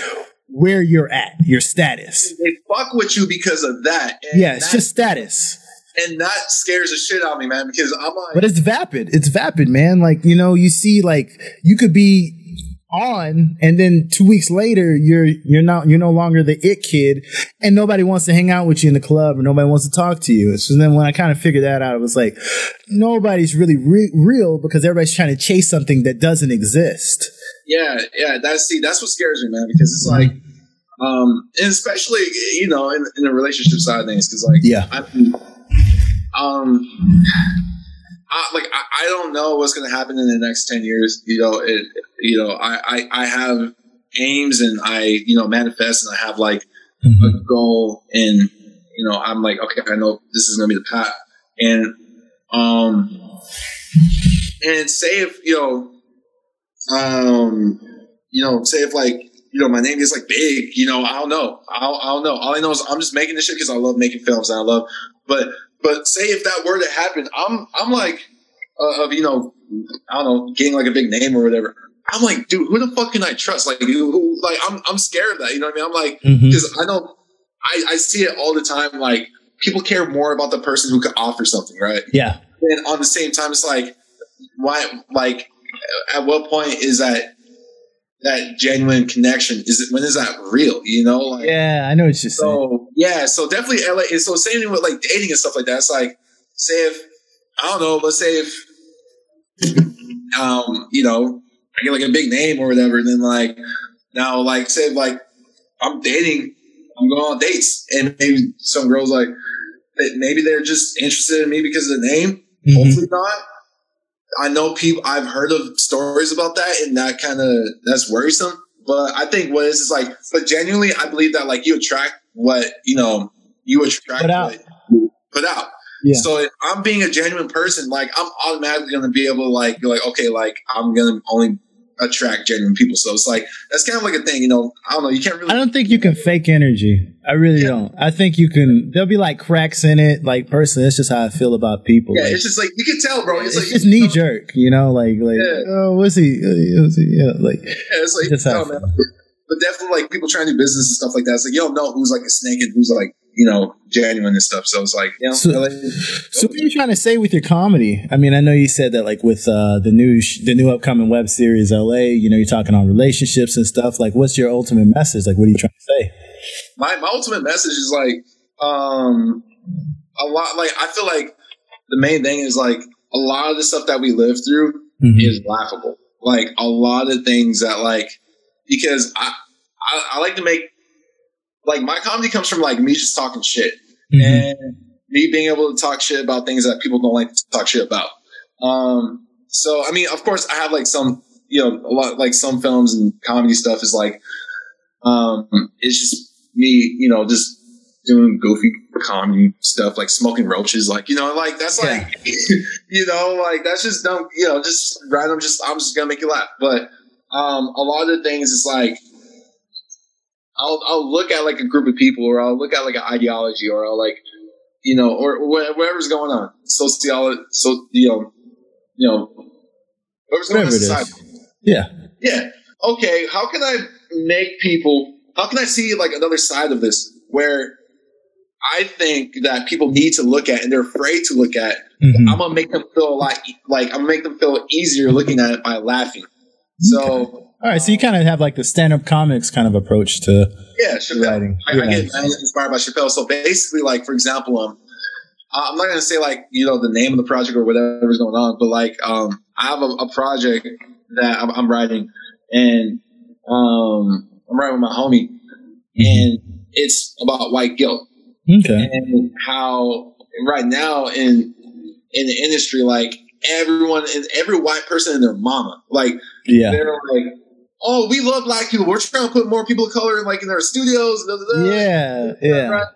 B: where you're at, your status.
A: They fuck with you because of that. And
B: Yeah, it's
A: that,
B: just status.
A: and that scares the shit out of me, man. Because I'm like,
B: But it's vapid. It's vapid, man. Like, you know, you see like you could be on and then two weeks later you're you're not you're no longer the it kid and nobody wants to hang out with you in the club or nobody wants to talk to you so then when i kind of figured that out it was like nobody's really re- real because everybody's trying to chase something that doesn't exist
A: Yeah, yeah. That's see, that's what scares me, man. Because it's like, um, and especially you know, in, in the relationship side of things, because like,
B: Yeah.
A: I, um, I, like I, I don't know what's going to happen in the next ten years. You know, it, you know, I, I, I have aims and I, you know, manifest and I have like a goal and you know, I'm like, okay, I know this is going to be the path, and um, and say if you know um, you know, say if like, you know, my name is like big, you know, I don't know. I don't, I don't know. All I know is I'm just making this shit because I love making films and I love, but, but say if that were to happen, I'm, I'm like, uh, of, you know, I don't know, getting like a big name or whatever. I'm like, dude, who the fuck can I trust? Like, who, like, I'm, I'm scared of that. You know what I mean? I'm like, because I know I, I see it all the time. Like people care more about the person who can offer something, right?
B: Yeah.
A: And on the same time, it's like, why? Like, at what point is that that genuine connection? Is it when is that real? You know? Like,
B: yeah, I know what you're saying.
A: So yeah, so definitely LA. So same thing with like dating and stuff like that. It's like, say if I don't know, let's say if um, you know, I get like a big name or whatever, and then like now, like say if, like I'm dating, I'm going on dates, and maybe some girls like maybe they're just interested in me because of the name.
B: Mhm.
A: Hopefully not. I know people. I've heard of stories about that, and that kind of that's worrisome. But I think what is is like, but genuinely, I believe that like you attract what you know you attract
B: Put out.
A: put out.
B: Yeah.
A: So if I'm being a genuine person, like I'm automatically going to be able to like be like, okay, like I'm going to only attract genuine people. So it's like that's kind of like a thing, you know. I don't know. You can't really.
B: I don't think you can fake energy. I really
A: Yeah.
B: don't. I think you can. There'll be like cracks in it. Like personally, that's just how I feel about people.
A: yeah,
B: Like,
A: it's just like you can tell, bro.
B: it's
A: It's, like
B: just knee
A: know,
B: jerk, you know. Like, like,
A: Yeah.
B: oh, what's he? Uh, what's he? Yeah, like,
A: Yeah, it's like
B: how
A: no, man. But definitely, like people trying to do business and stuff like that. It's like you don't know who's like a snake and who's like you know genuine and stuff. So it's like you know.
B: So-
A: LA
B: So what are you trying to say with your comedy? I mean, I know you said that like with uh, the new sh- the new upcoming web series LA, you know, you're talking on relationships and stuff. Like, what's your ultimate message? Like, what are you trying to say?
A: my my ultimate message is like um a lot like I feel like the main thing is like a lot of the stuff that we live through
B: Mhm.
A: is laughable. Like a lot of things that like because I, I I like to make like my comedy comes from like me just talking shit
B: Mhm.
A: and me being able to talk shit about things that people don't like to talk shit about. Um, so I mean, of course, I have like some, you know, a lot like some films and comedy stuff is like, um, it's just me, you know, just doing goofy comedy stuff, like smoking roaches, like you know, like that's
B: Yeah.
A: like, you know, like that's just dumb, you know, just random. Just I'm just gonna make you laugh, but um, a lot of the things is like. I'll, I'll look at like a group of people or I'll look at like an ideology or I'll like you know, or wh- whatever's going on, sociology, so you know, you know, whatever's going on in
B: Whatever is.
A: society.
B: Yeah.
A: Yeah. Okay. How can I make people? How can I see like another side of this where I think that people need to look at and they're afraid to look at?
B: Mhm.
A: I'm gonna make them feel a lot like I'm gonna make them feel easier looking at it by laughing. So
B: All right, so you kind of have like the stand-up comics kind of approach to
A: yeah, Chappelle.
B: writing.
A: I, I get I get inspired by Chappelle. So basically, like for example, um, I'm not gonna say like you know the name of the project or whatever's going on, but like um, I have a, a project that I'm, I'm writing, and um, I'm writing with my homie, and it's about white guilt
B: Okay.
A: and how right now in in the industry, like everyone and every white person and their mama, like
B: Yeah.
A: they're like. Oh, we love black people. We're trying to put more people of color in, like in our studios. da, da, da."
B: Yeah. Yeah.
A: Right?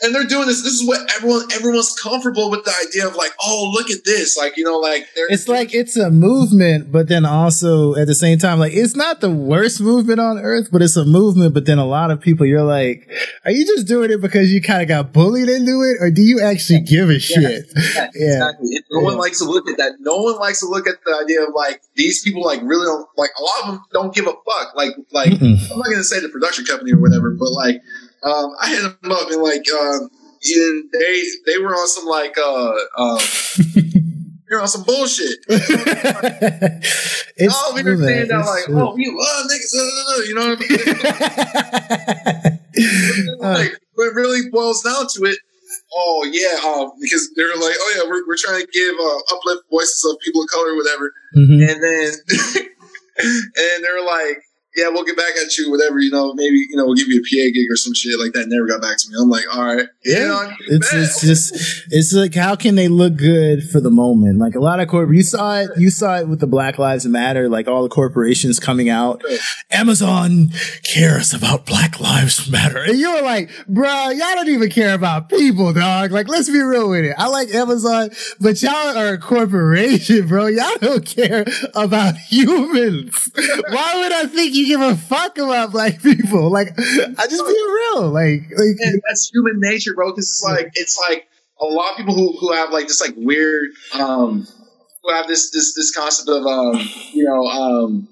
A: And they're doing this. This is what everyone everyone's comfortable with the idea of like, oh, look at this. Like, you know, like they're
B: It's like it's a movement, but then also at the same time, like it's not the worst movement on earth, but it's a movement. But then a lot of people, you're like, are you just doing it because you kind of got bullied into it, or do you actually give a shit?
A: Yeah,
B: Yeah.
A: exactly. And no one likes to look at that. No one likes to look at the idea of like these people like really don't like a lot of them don't give a fuck. Like like
B: Mm-mm.
A: I'm not gonna say the production company or whatever, but like um, I hit them up and like um, and they they were on some like uh um, they're on some bullshit.
B: it's
A: oh, we were saying that like,
B: true.
A: oh, we love niggas, uh, uh, uh, you know what I mean?
B: Uh,
A: like it really boils down to it, oh yeah, um, because they're like, oh yeah, we're, we're trying to give uh, uplift voices of people of color, or whatever,
B: mhm.
A: and then and they're like, yeah, we'll get back at you, whatever, you know, maybe you know we'll give you a PA gig or some shit like that. Never got back to me. I'm like, all right,
B: Yeah.
A: you know,
B: It's it's just it's like how can they look good for the moment? Like a lot of corp you saw it you saw it with the Black Lives Matter, like all the corporations coming out. Amazon cares about Black Lives Matter. And you were like, bro, y'all don't even care about people, dog. Like, let's be real with it. I like Amazon, but y'all are a corporation, bro. Y'all don't care about humans. Why would I think you give a fuck about black people? Like, I just be real. Like, like
A: and that's human nature, bro. Because it's like it's like a lot of people who who have like this like weird um who have this this this concept of um you know um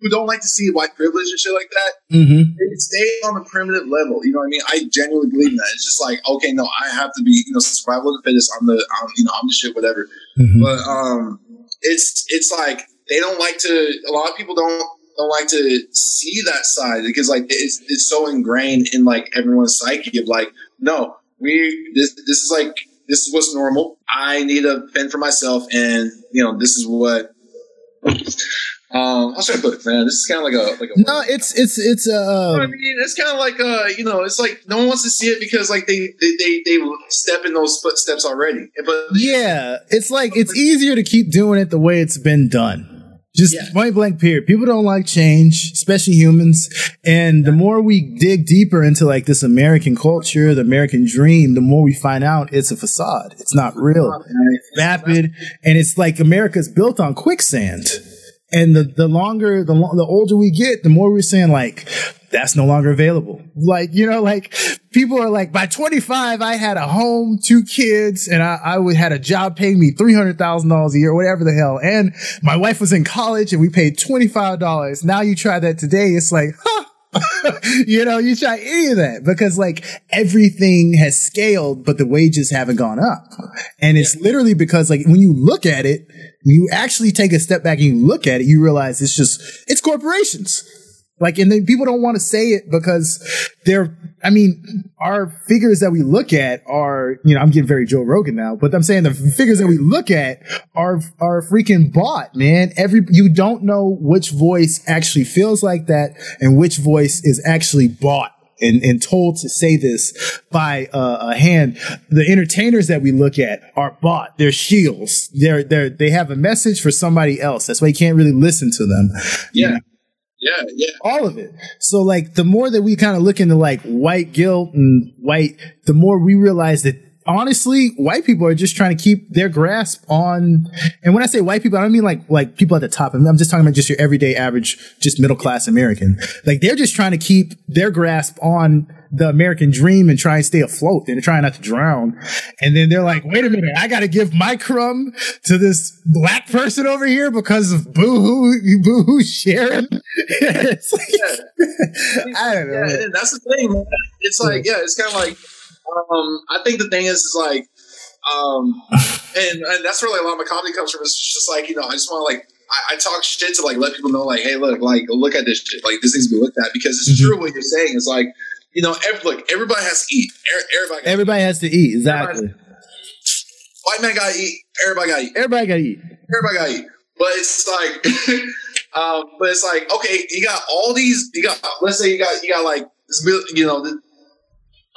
A: who don't like to see white privilege and shit like that,
B: Mm-hmm.
A: they stay on the primitive level. You know what I mean? I genuinely believe in that. It's just like, okay, no, I have to be, you know, survival of the fittest. I'm the, I'm, you know, I'm the shit, whatever.
B: Mm-hmm.
A: But um, it's it's like they don't like to. A lot of people don't don't like to see that side because like it's it's so ingrained in like everyone's psyche of like, no, we this this is like this is what's normal. I need a fend for myself, and you know, this is what. Um, how should I put it, man? This is kind of like a like a.
B: No, it's it's it's
A: You know I
B: uh
A: mean, it's kind of like uh, you know, it's like no one wants to see it because like they they they, they step in those footsteps already. But
B: yeah, it's like it's easier to keep doing it the way it's been done. Just
A: Yeah.
B: point blank period. People don't like change, especially humans. And the more we dig deeper into like this American culture, the American dream, the more we find out it's a facade. It's not real. It's vapid, and it's like America's built on quicksand. And the, the longer, the the older we get, the more we're saying like, that's no longer available. Like, you know, like people are like, by 25, I had a home, two kids, and I, I would had a job paying me $300,000 a year, whatever the hell. And my wife was in college and we paid $25. Now you try that today. It's like, huh, you know, you try any of that because like everything has scaled, but the wages haven't gone up. And it's literally because like when you look at it, you actually take a step back and you look at it, you realize it's just, it's corporations. Like, and then people don't want to say it because they're, I mean, our figures that we look at are, you know, I'm getting very Joe Rogan now, but I'm saying the figures that we look at are, are freaking bought, man. Every, you don't know which voice actually feels like that and which voice is actually bought. And, and told to say this by uh, a hand. The entertainers that we look at are bought. They're shields. They're they're they have a message for somebody else. That's why you can't really listen to them
A: yeah, yeah, yeah.
B: all of it. So like the more that we kind of look into like white guilt and white, the more we realize that honestly, white people are just trying to keep their grasp on. And when I say white people, I don't mean like like people at the top. I mean, I'm just talking about just your everyday average, just middle class American. Like they're just trying to keep their grasp on the American dream and try and stay afloat. They're trying not to drown. And then they're like, wait a minute, I got to give my crumb to this black person over here because of boo hoo, boo hoo Sharon. I don't know.
A: Yeah, that's the thing. man. It's like, yeah, it's kind of like, um, I think the thing is, is like, um, and and that's where like a lot of my comedy comes from. It's just like, you know, I just want to like, I, I talk shit to like let people know, like, hey, look, like, look at this shit. Like, this needs to be looked at because it's
B: Mhm.
A: true what you're saying. It's like, you know, every, look, everybody has to eat. Er- Everybody,
B: Everybody has to eat. Exactly.
A: white man got to eat. Everybody got to eat.
B: Everybody got to eat.
A: everybody got to eat. But it's like, um, but it's like, okay, you got all these. You got, let's say you got, you got like this, you know, the,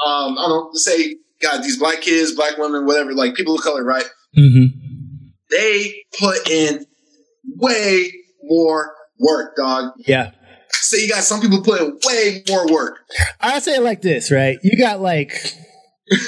A: um, I don't know, say God, these black kids, black women, whatever, like people of color, right?
B: Mm-hmm.
A: They put in way more work, dog.
B: Yeah.
A: So you got some people put in way more work.
B: I say it like this, right? You got like,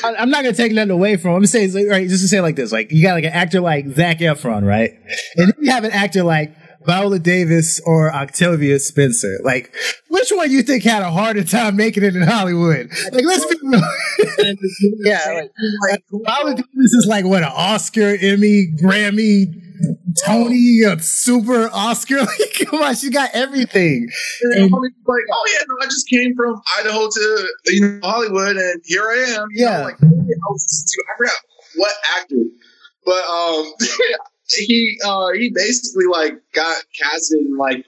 B: I'm not gonna take nothing away from. Him. I'm gonna say, right, just to say it like this, like you got like an actor like Zac Efron, right? And then you have an actor like Viola Davis or Octavia Spencer. Like, which one you think had a harder time making it in Hollywood? Like, let's be real. yeah, like,
A: Like,
B: Viola Davis is like what an Oscar, Emmy, Grammy, Tony, a super Oscar. Like, come on, she got everything.
A: and like, oh yeah, no, I just came from Idaho to you know Hollywood, and here I am. You know,
B: Yeah.
A: like I, was, I forgot what actor, but um, he uh he basically like got casted in like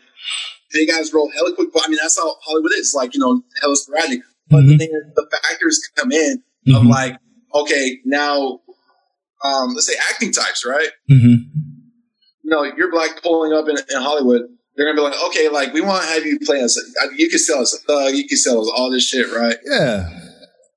A: big ass role hella quick. But I mean, that's how Hollywood is. Like you know, hella sporadic. But
B: Mhm.
A: the the factors come in of
B: Mhm.
A: like, okay, now, um, let's say acting types, right?
B: Mm-hmm.
A: you know, you're black pulling up in, in Hollywood, they're gonna be like, okay, like we want to have you play us. You can sell us a thug. You can sell us all this shit, right?
B: Yeah.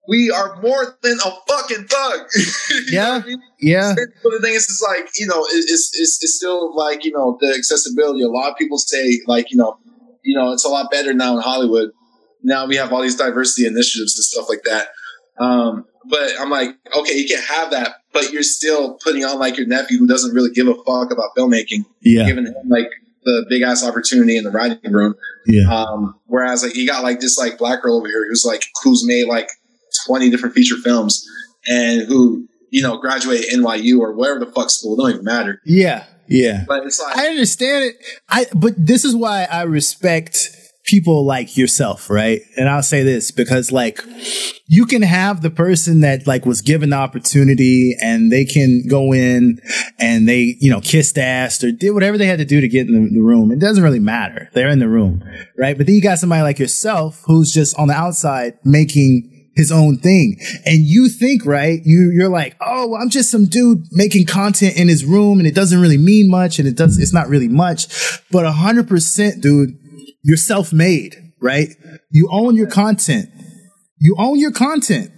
A: We are more than a fucking thug.
B: Yeah.
A: I mean?
B: Yeah.
A: But the thing is, it's like you know, it's, it's it's still like you know the accessibility. A lot of people say like you know, you know, it's a lot better now in Hollywood. Now we have all these diversity initiatives and stuff like that. Um, but I'm like, okay, you can have that, but you're still putting on like your nephew who doesn't really give a fuck about filmmaking
B: Yeah.
A: giving him like the big ass opportunity in the writing room.
B: Yeah.
A: Um, whereas like you got like this like black girl over here who's like who's made like twenty different feature films and who you know graduate NYU or wherever the fuck school don't even matter.
B: Yeah. Yeah.
A: But it's like
B: I understand it. I but this is why I respect people like yourself, right? And I'll say this because like you can have the person that like was given the opportunity and they can go in and they, you know, kissed ass or did whatever they had to do to get in the, the room. It doesn't really matter. They're in the room, right? But then you got somebody like yourself who's just on the outside making his own thing. And you think, right? You, you're like, oh, I'm just some dude making content in his room and it doesn't really mean much and it does, it's not really much. But a hundred percent, dude, you're self-made, right? You own your content. You own your content.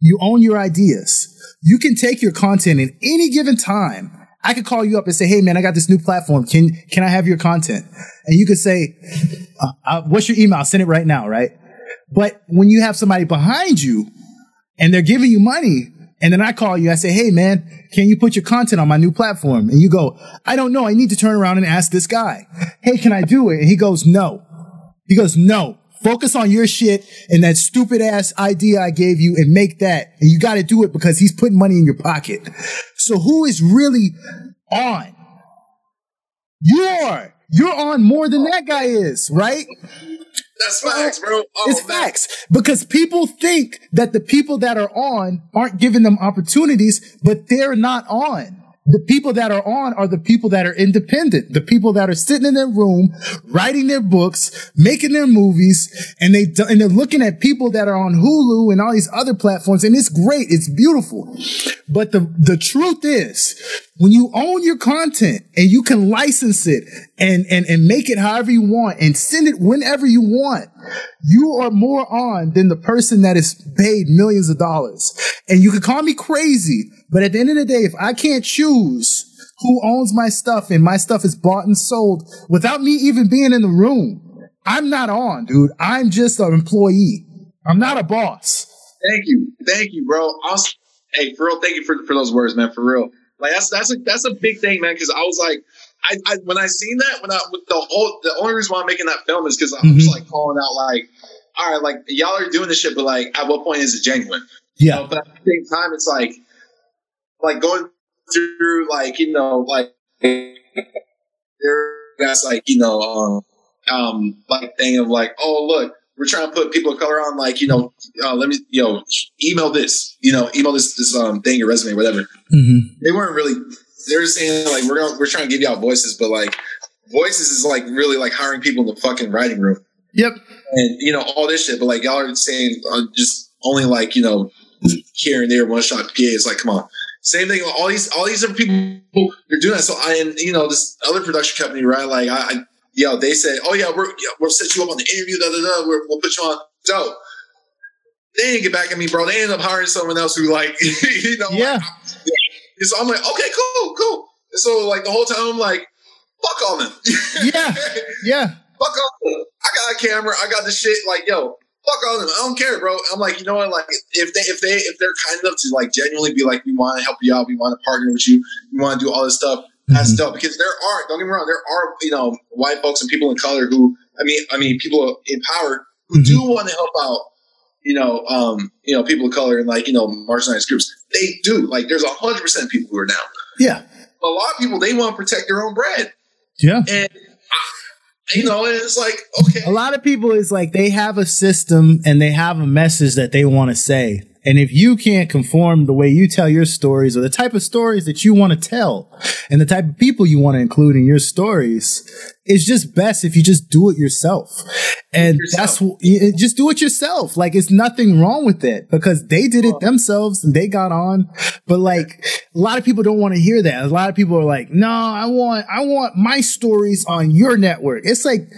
B: You own your ideas. You can take your content in any given time. I could call you up and say, "Hey, man, I got this new platform. Can can I have your content?" And you could say, uh, uh, "What's your email? I'll send it right now." Right? But when you have somebody behind you and they're giving you money, and then I call you, I say, Hey man, can you put your content on my new platform? And you go, I don't know. I need to turn around and ask this guy, Hey, can I do it? And he goes, No. He goes, No. Focus on your shit and that stupid ass idea I gave you and make that. And you got to do it because he's putting money in your pocket. So who is really on? You are. You're on more than that guy is, right?
A: That's facts, bro. Oh,
B: it's facts because people think that the people that are on aren't giving them opportunities, but they're not on. The people that are on are the people that are independent, the people that are sitting in their room, writing their books, making their movies, and they and they're looking at people that are on Hulu and all these other platforms, and it's great, it's beautiful. But the the truth is, when you own your content and you can license it and and and make it however you want and send it whenever you want, you are more on than the person that is paid millions of dollars. And you can call me crazy, but at the end of the day, if I can't choose who owns my stuff and my stuff is bought and sold without me even being in the room, I'm not on, dude. I'm just an employee. I'm not a boss.
A: Thank you, thank you, bro. Also, hey, for real, thank you for, for those words, man. For real, like that's that's a that's a big thing, man. Because I was like, I, I when I seen that, when I with the whole the only reason why I'm making that film is because I'm just
B: Mhm.
A: like calling out like, all right, like y'all are doing this shit, but like, at what point is it genuine?
B: Yeah.
A: You know, but at the same time, it's like, like going through like you know like there that's like you know um um like thing of like oh look we're trying to put people of color on like you know uh, let me you know email this you know email this this um thing your resume whatever
B: Mm-hmm.
A: they weren't really they're saying like we're gonna, we're trying to give y'all voices but like voices is like really like hiring people in the fucking writing room
B: Yep.
A: and you know all this shit but like y'all are saying uh, just only like you know here and there one shot PA it's like come on same thing all these all these other people they're doing that so I and you know this other production company right like I, I you know they said oh yeah we're yeah, we'll set you up on the interview da da da we're, we'll put you on so they didn't get back at me bro they ended up hiring someone else who like you know
B: Yeah.
A: and so I'm like okay cool cool and so like the whole time I'm like fuck on them
B: Yeah. Yeah.
A: fuck on them. I got a camera. I got the shit. Like, yo, fuck on them. I don't care, bro. I'm like, you know what? Like, if they, if they, if they're kind enough to like genuinely be like, we want to help you out, we want to partner with you, we want to do all this stuff. That's
B: Mhm.
A: dope because there are. Don't get me wrong. There are, you know, white folks and people in color who, I mean, I mean, people in power who do want to help out. You know, um, you know, people of color and like you know, marginalized groups. They do. Like, there's a hundred percent people who are down.
B: Yeah.
A: A lot of people they want to protect their own bread,
B: Yeah.
A: and you know, and it's like, okay,
B: A lot of people is like they have a system and they have a message that they want to say. And if you can't conform the way you tell your stories or the type of stories that you want to tell and the type of people you want to include in your stories, it's just best if you just do it yourself. And that's just do it yourself. Like it's nothing wrong with it because they did it themselves and they got on. But like a lot of people don't want to hear that. A lot of people are like, no, I want, I want my stories on your network. It's like,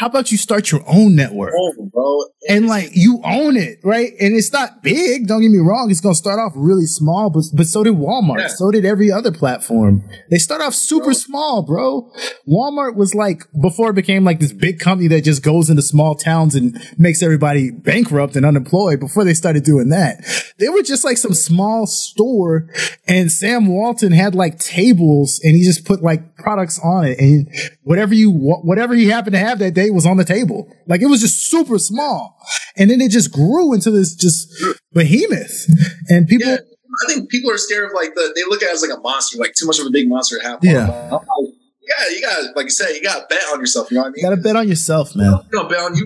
B: how about you start your own network?
A: Oh, bro.
B: and like you own it, right? And it's not big. Don't get me wrong; it's gonna start off really small, but but so did Walmart.
A: Yeah.
B: So did every other platform. They start off super
A: Bro.
B: small, bro. Walmart was like before it became like this big company that just goes into small towns and makes everybody bankrupt and unemployed. Before they started doing that, they were just like some small store, and Sam Walton had like tables, and he just put like products on it, and whatever you whatever he happened to have that day was on the table. Like it was just super small. And then it just grew into this just behemoth. And people
A: Yeah. I think people are scared of like the they look at it as like a monster, like too much of a big monster to have.
B: Yeah.
A: Yeah, you got like you said, you got to bet on yourself. You know what I mean?
B: You gotta bet on yourself, man.
A: You don't bet on you.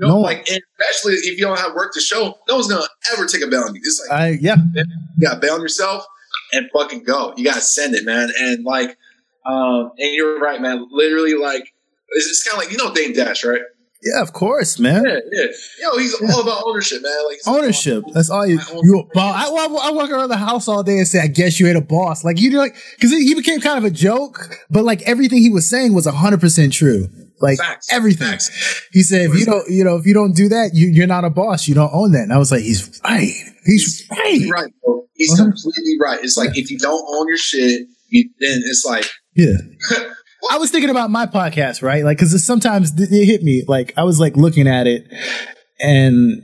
A: you
B: No.
A: like especially if you don't have work to show, no one's gonna ever take a bet on you. It's like
B: I yeah.
A: you gotta bet on yourself and fucking go. You gotta send it, man. And like, um, and you're right, man. Literally, like, it's, it's kind of like you know Dame Dash, right?
B: Yeah, of course, man.
A: Yeah, yeah. Yo, he's all about ownership, man. Like
B: Ownership. That's all you. You boss. I, I, I walk around the house all day and say, "I guess you ain't a boss." Like you do, like because he became kind of a joke, but like everything he was saying was hundred percent true. Like
A: Facts.
B: everything.
A: Facts.
B: He said, "If you don't, you know, if you don't do that, you, you're not a boss. You don't own that." And I was like, "He's right. He's right."
A: He's right, bro. He's
B: Uh-huh.
A: completely right. It's like if you don't own your shit, you, then it's like
B: Yeah. I was thinking about my podcast, right? Like, because sometimes it hit me. Like, I was like looking at it, and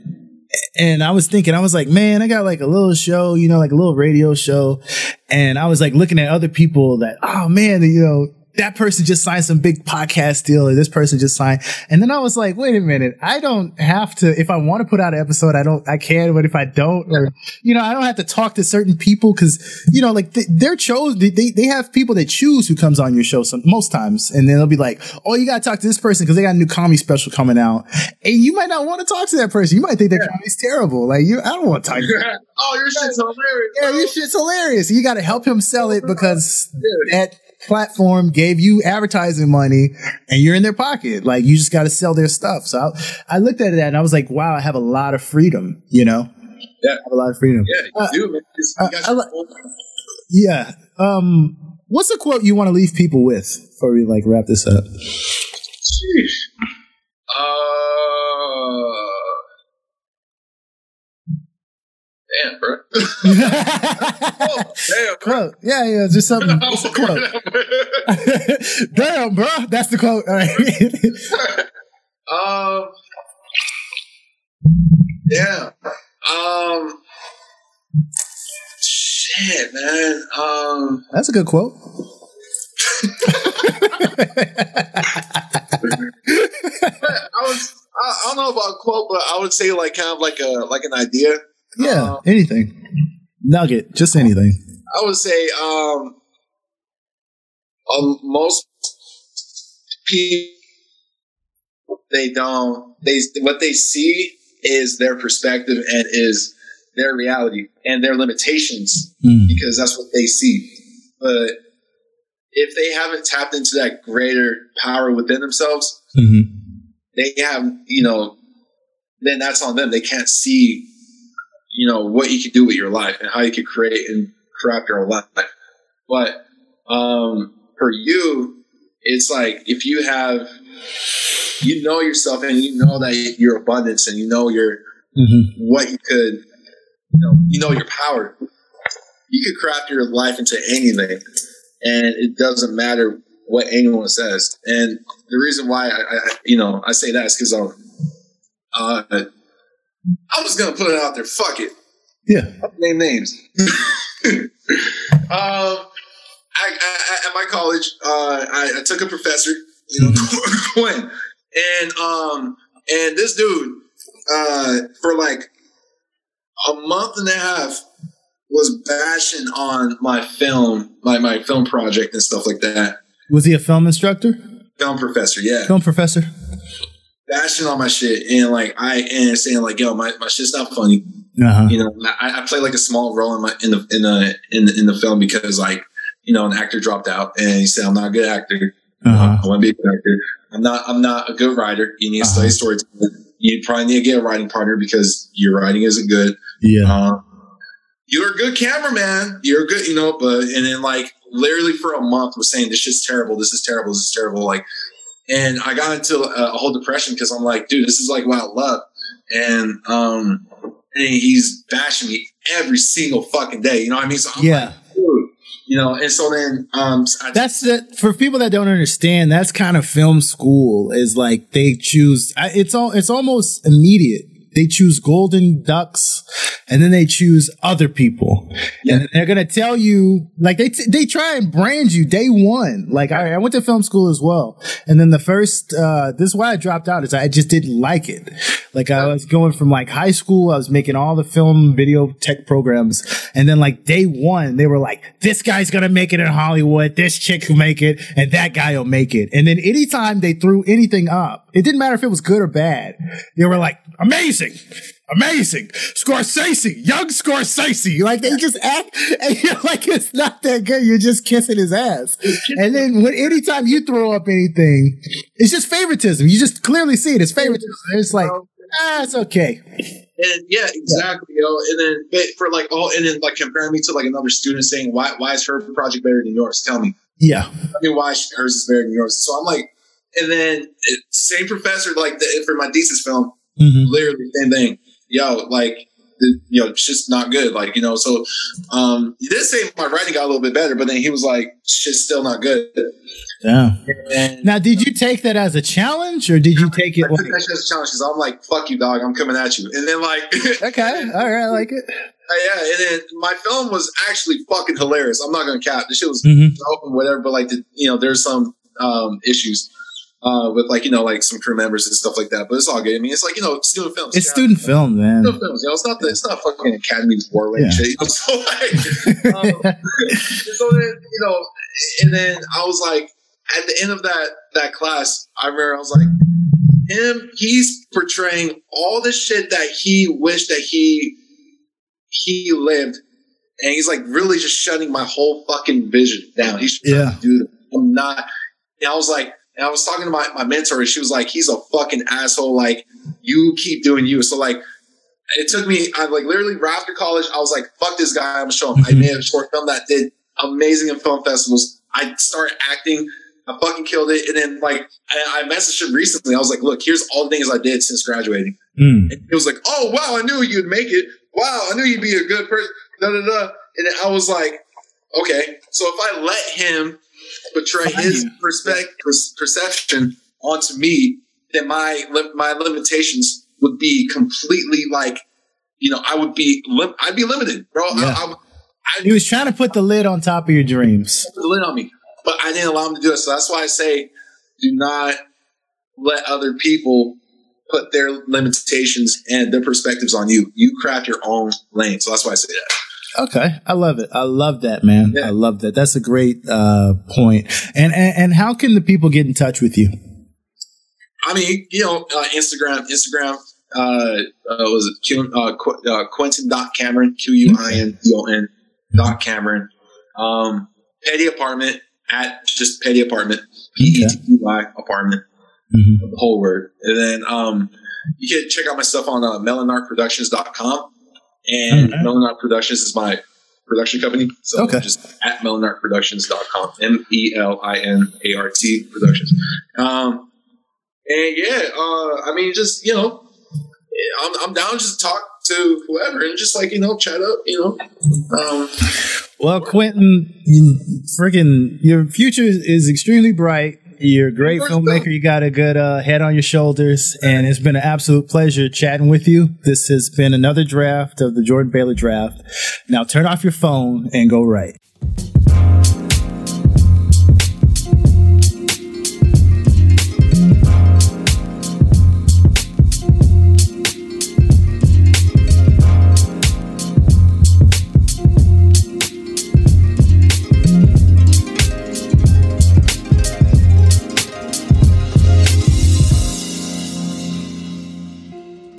B: and I was thinking, I was like, man, I got like a little show, you know, like a little radio show, and I was like looking at other people that, oh man, you know. That person just signed some big podcast deal, or this person just signed. And then I was like, wait a minute, I don't have to, if I want to put out an episode, I don't, I can, but if I don't, or, you know, I don't have to talk to certain people because, you know, like th- they're chose, they, they, have people that choose who comes on your show some, most times. And then they'll be like, oh, you got to talk to this person because they got a new comedy special coming out. And you might not want to talk to that person. You might think their comedy's terrible. Like, you, I don't want to talk to them.
A: oh, your shit's hilarious.
B: Yeah,
A: bro.
B: your shit's hilarious. You got to help him sell it because
A: Dude.
B: that platform gave you advertising money and you're in their pocket. Like you just got to sell their stuff. So I, I looked at that and I was like, wow, I have a lot of freedom, you know?
A: Yeah.
B: I have a lot of freedom.
A: Yeah, you
B: Uh,
A: do, man. You
B: uh,
A: got
B: I
A: your
B: like-
A: own-
B: Yeah. Um, what's a quote you want to leave people with before we like wrap this up?
A: Sheesh. Uh, damn, bro. oh, damn, bro.
B: quote. Yeah, yeah, just something. It's a quote. Damn, bro. That's the quote. All right.
A: um, yeah. Um, shit, man. Um,
B: That's a good quote.
A: I was. I, I don't know about a quote, but I would say like kind of like a like an idea.
B: Yeah,
A: Uh,
B: anything. Nugget, just anything.
A: I would say um, um most people they don't they what they see is their perspective and is their reality and their limitations
B: Mm.
A: because that's what they see. But if they haven't tapped into that greater power within themselves,
B: hmm
A: they have, you know, then that's on them. They can't see, you know, what you can do with your life and how you can create and craft your life. But um, for you, it's like if you have, you know yourself and you know that your abundance and you know your
B: hmm
A: what you could, you know, you know your power. You could craft your life into anything, and it doesn't matter what anyone says. And the reason why I, I you know, I say that is because um, uh, I'm just gonna put it out there. Fuck it.
B: Yeah.
A: Name names. um, I, I, at my college, uh, I, I took a professor, you know, Quinn, and um, and this dude, uh, for like a month and a half, was bashing on my film, my my film project and stuff like that.
B: Was he a film instructor?
A: Film professor, yeah,
B: Film professor?
A: Bashing on my shit and like I and saying like, yo, my, my shit's not funny.
B: Uh huh.
A: you know, I, I played like a small role in my in the in the in the, in the film because like you know an actor dropped out and he said I'm not a good actor.
B: Uh huh.
A: I want to be a good actor. I'm not. I'm not a good writer. You need to
B: Uh-huh.
A: study storytelling. You probably need to get a writing partner because your writing isn't good.
B: Yeah.
A: Uh, you're a good cameraman. You're a good, you know, but and then like literally for a month was saying this shit's terrible. This is terrible. This is terrible. Like, and I got into a, a whole depression because I'm like, dude, this is like what I love. And um, and he's bashing me every single fucking day. You know what I mean? So I'm
B: Yeah.
A: like, you know. And so then um,
B: That's it. For people that don't understand, that's kind of film school. Is like they choose. I- It's all. It's almost immediate. They choose golden ducks, and then they choose other people, and they're gonna tell you like they t- they try and brand you day one. Like I, I went to film school as well, and then the first uh, this is why I dropped out is I just didn't like it. Like I was going from like high school, I was making all the film video tech programs. And then like day one, they were like, this guy's going to make it in Hollywood. This chick will make it and that guy will make it. And then anytime they threw anything up, it didn't matter if it was good or bad. They were like, amazing amazing. Scorsese, young Scorsese. Like they just act and you're like, it's not that good. You're just kissing his ass. And then when anytime you throw up anything, it's just favoritism. You just clearly see it. It's favoritism. It's like, ah, it's okay.
A: And yeah, exactly. You know, and then for like all, and then like comparing me to like another student saying, why, why is her project better than yours? Tell me.
B: Yeah.
A: Tell me why hers is better than yours. So I'm like, and then same professor, like the, for my thesis film, mm-hmm. literally same thing yo, like, you know, it's just not good. Like, you know, so um, he did say my writing got a little bit better, but then he was like, shit's still not good.
B: Yeah. And now, did you take that as a challenge or did you take it? I
A: took that as a challenge because I'm like, fuck you, dog. I'm coming at you. And then, like,
B: okay. All right. I like it.
A: Uh, yeah. And then my film was actually fucking hilarious. I'm not going to cap. The shit was mm-hmm. open, whatever, but like, the, you know, there's some um, issues uh, with like you know like some crew members and stuff like that. But it's all good. I mean, it's like you know student films.
B: It's student film, man. Student
A: films. You know, it's not the, it's not fucking Academy Award yeah. shit. You know? So like, um, so then you know, and then I was like, at the end of that that class, I remember I was like, him. He's portraying all the shit that he wished that he he lived. And he's like really just shutting my whole fucking vision down. He's yeah. dude, I'm not. And I was like, and I was talking to my, my mentor, and she was like, he's a fucking asshole. Like, you keep doing you. So, like, it took me, I like literally right after college, I was like, fuck this guy, I'm gonna show him. Mm-hmm. I made a short film that did amazing in film festivals. I started acting, I fucking killed it. And then, like, I, I messaged him recently. I was like, look, here's all the things I did since graduating. Mm. And he was like, oh, wow, I knew you'd make it. Wow, I knew you'd be a good person. Da, da, da. And I was like, okay. So if I let him portray his perspective, perception onto me, then my my limitations would be completely like, you know, I would be I'd be limited, bro. Yeah. I,
B: I, he was trying to put the lid on top of your dreams.
A: the lid on me, but I didn't allow him to do it. So that's why I say, do not let other people put their limitations and their perspectives on you. You craft your own lane. So that's why I say that.
B: Okay, I love it. I love that, man. Yeah. I love that. That's a great uh, point. And, and and how can the people get in touch with you?
A: I mean, you know, uh, Instagram, Instagram. Uh, uh, was it Q, uh, Qu- uh, Quinton dot Cameron Q U I N T O N dot Cameron. Um, Petty apartment at just Petty apartment P E T T Y apartment. Mm-hmm. The whole word, and then um, you can check out my stuff on uh, melanartproductions.com and right. Melanart Productions is my production company. So okay. just at melanartproductions.com. M E L I N A R T Productions. Um, and yeah, uh, I mean, just, you know, I'm, I'm down just to talk to whoever and just like, you know, chat up, you know. Um,
B: well, Quinton, you, freaking, your future is extremely bright. You're a great filmmaker. You got a good uh, head on your shoulders, and it's been an absolute pleasure chatting with you. This has been another draft of the Jordan Baylor draft. Now turn off your phone and go right.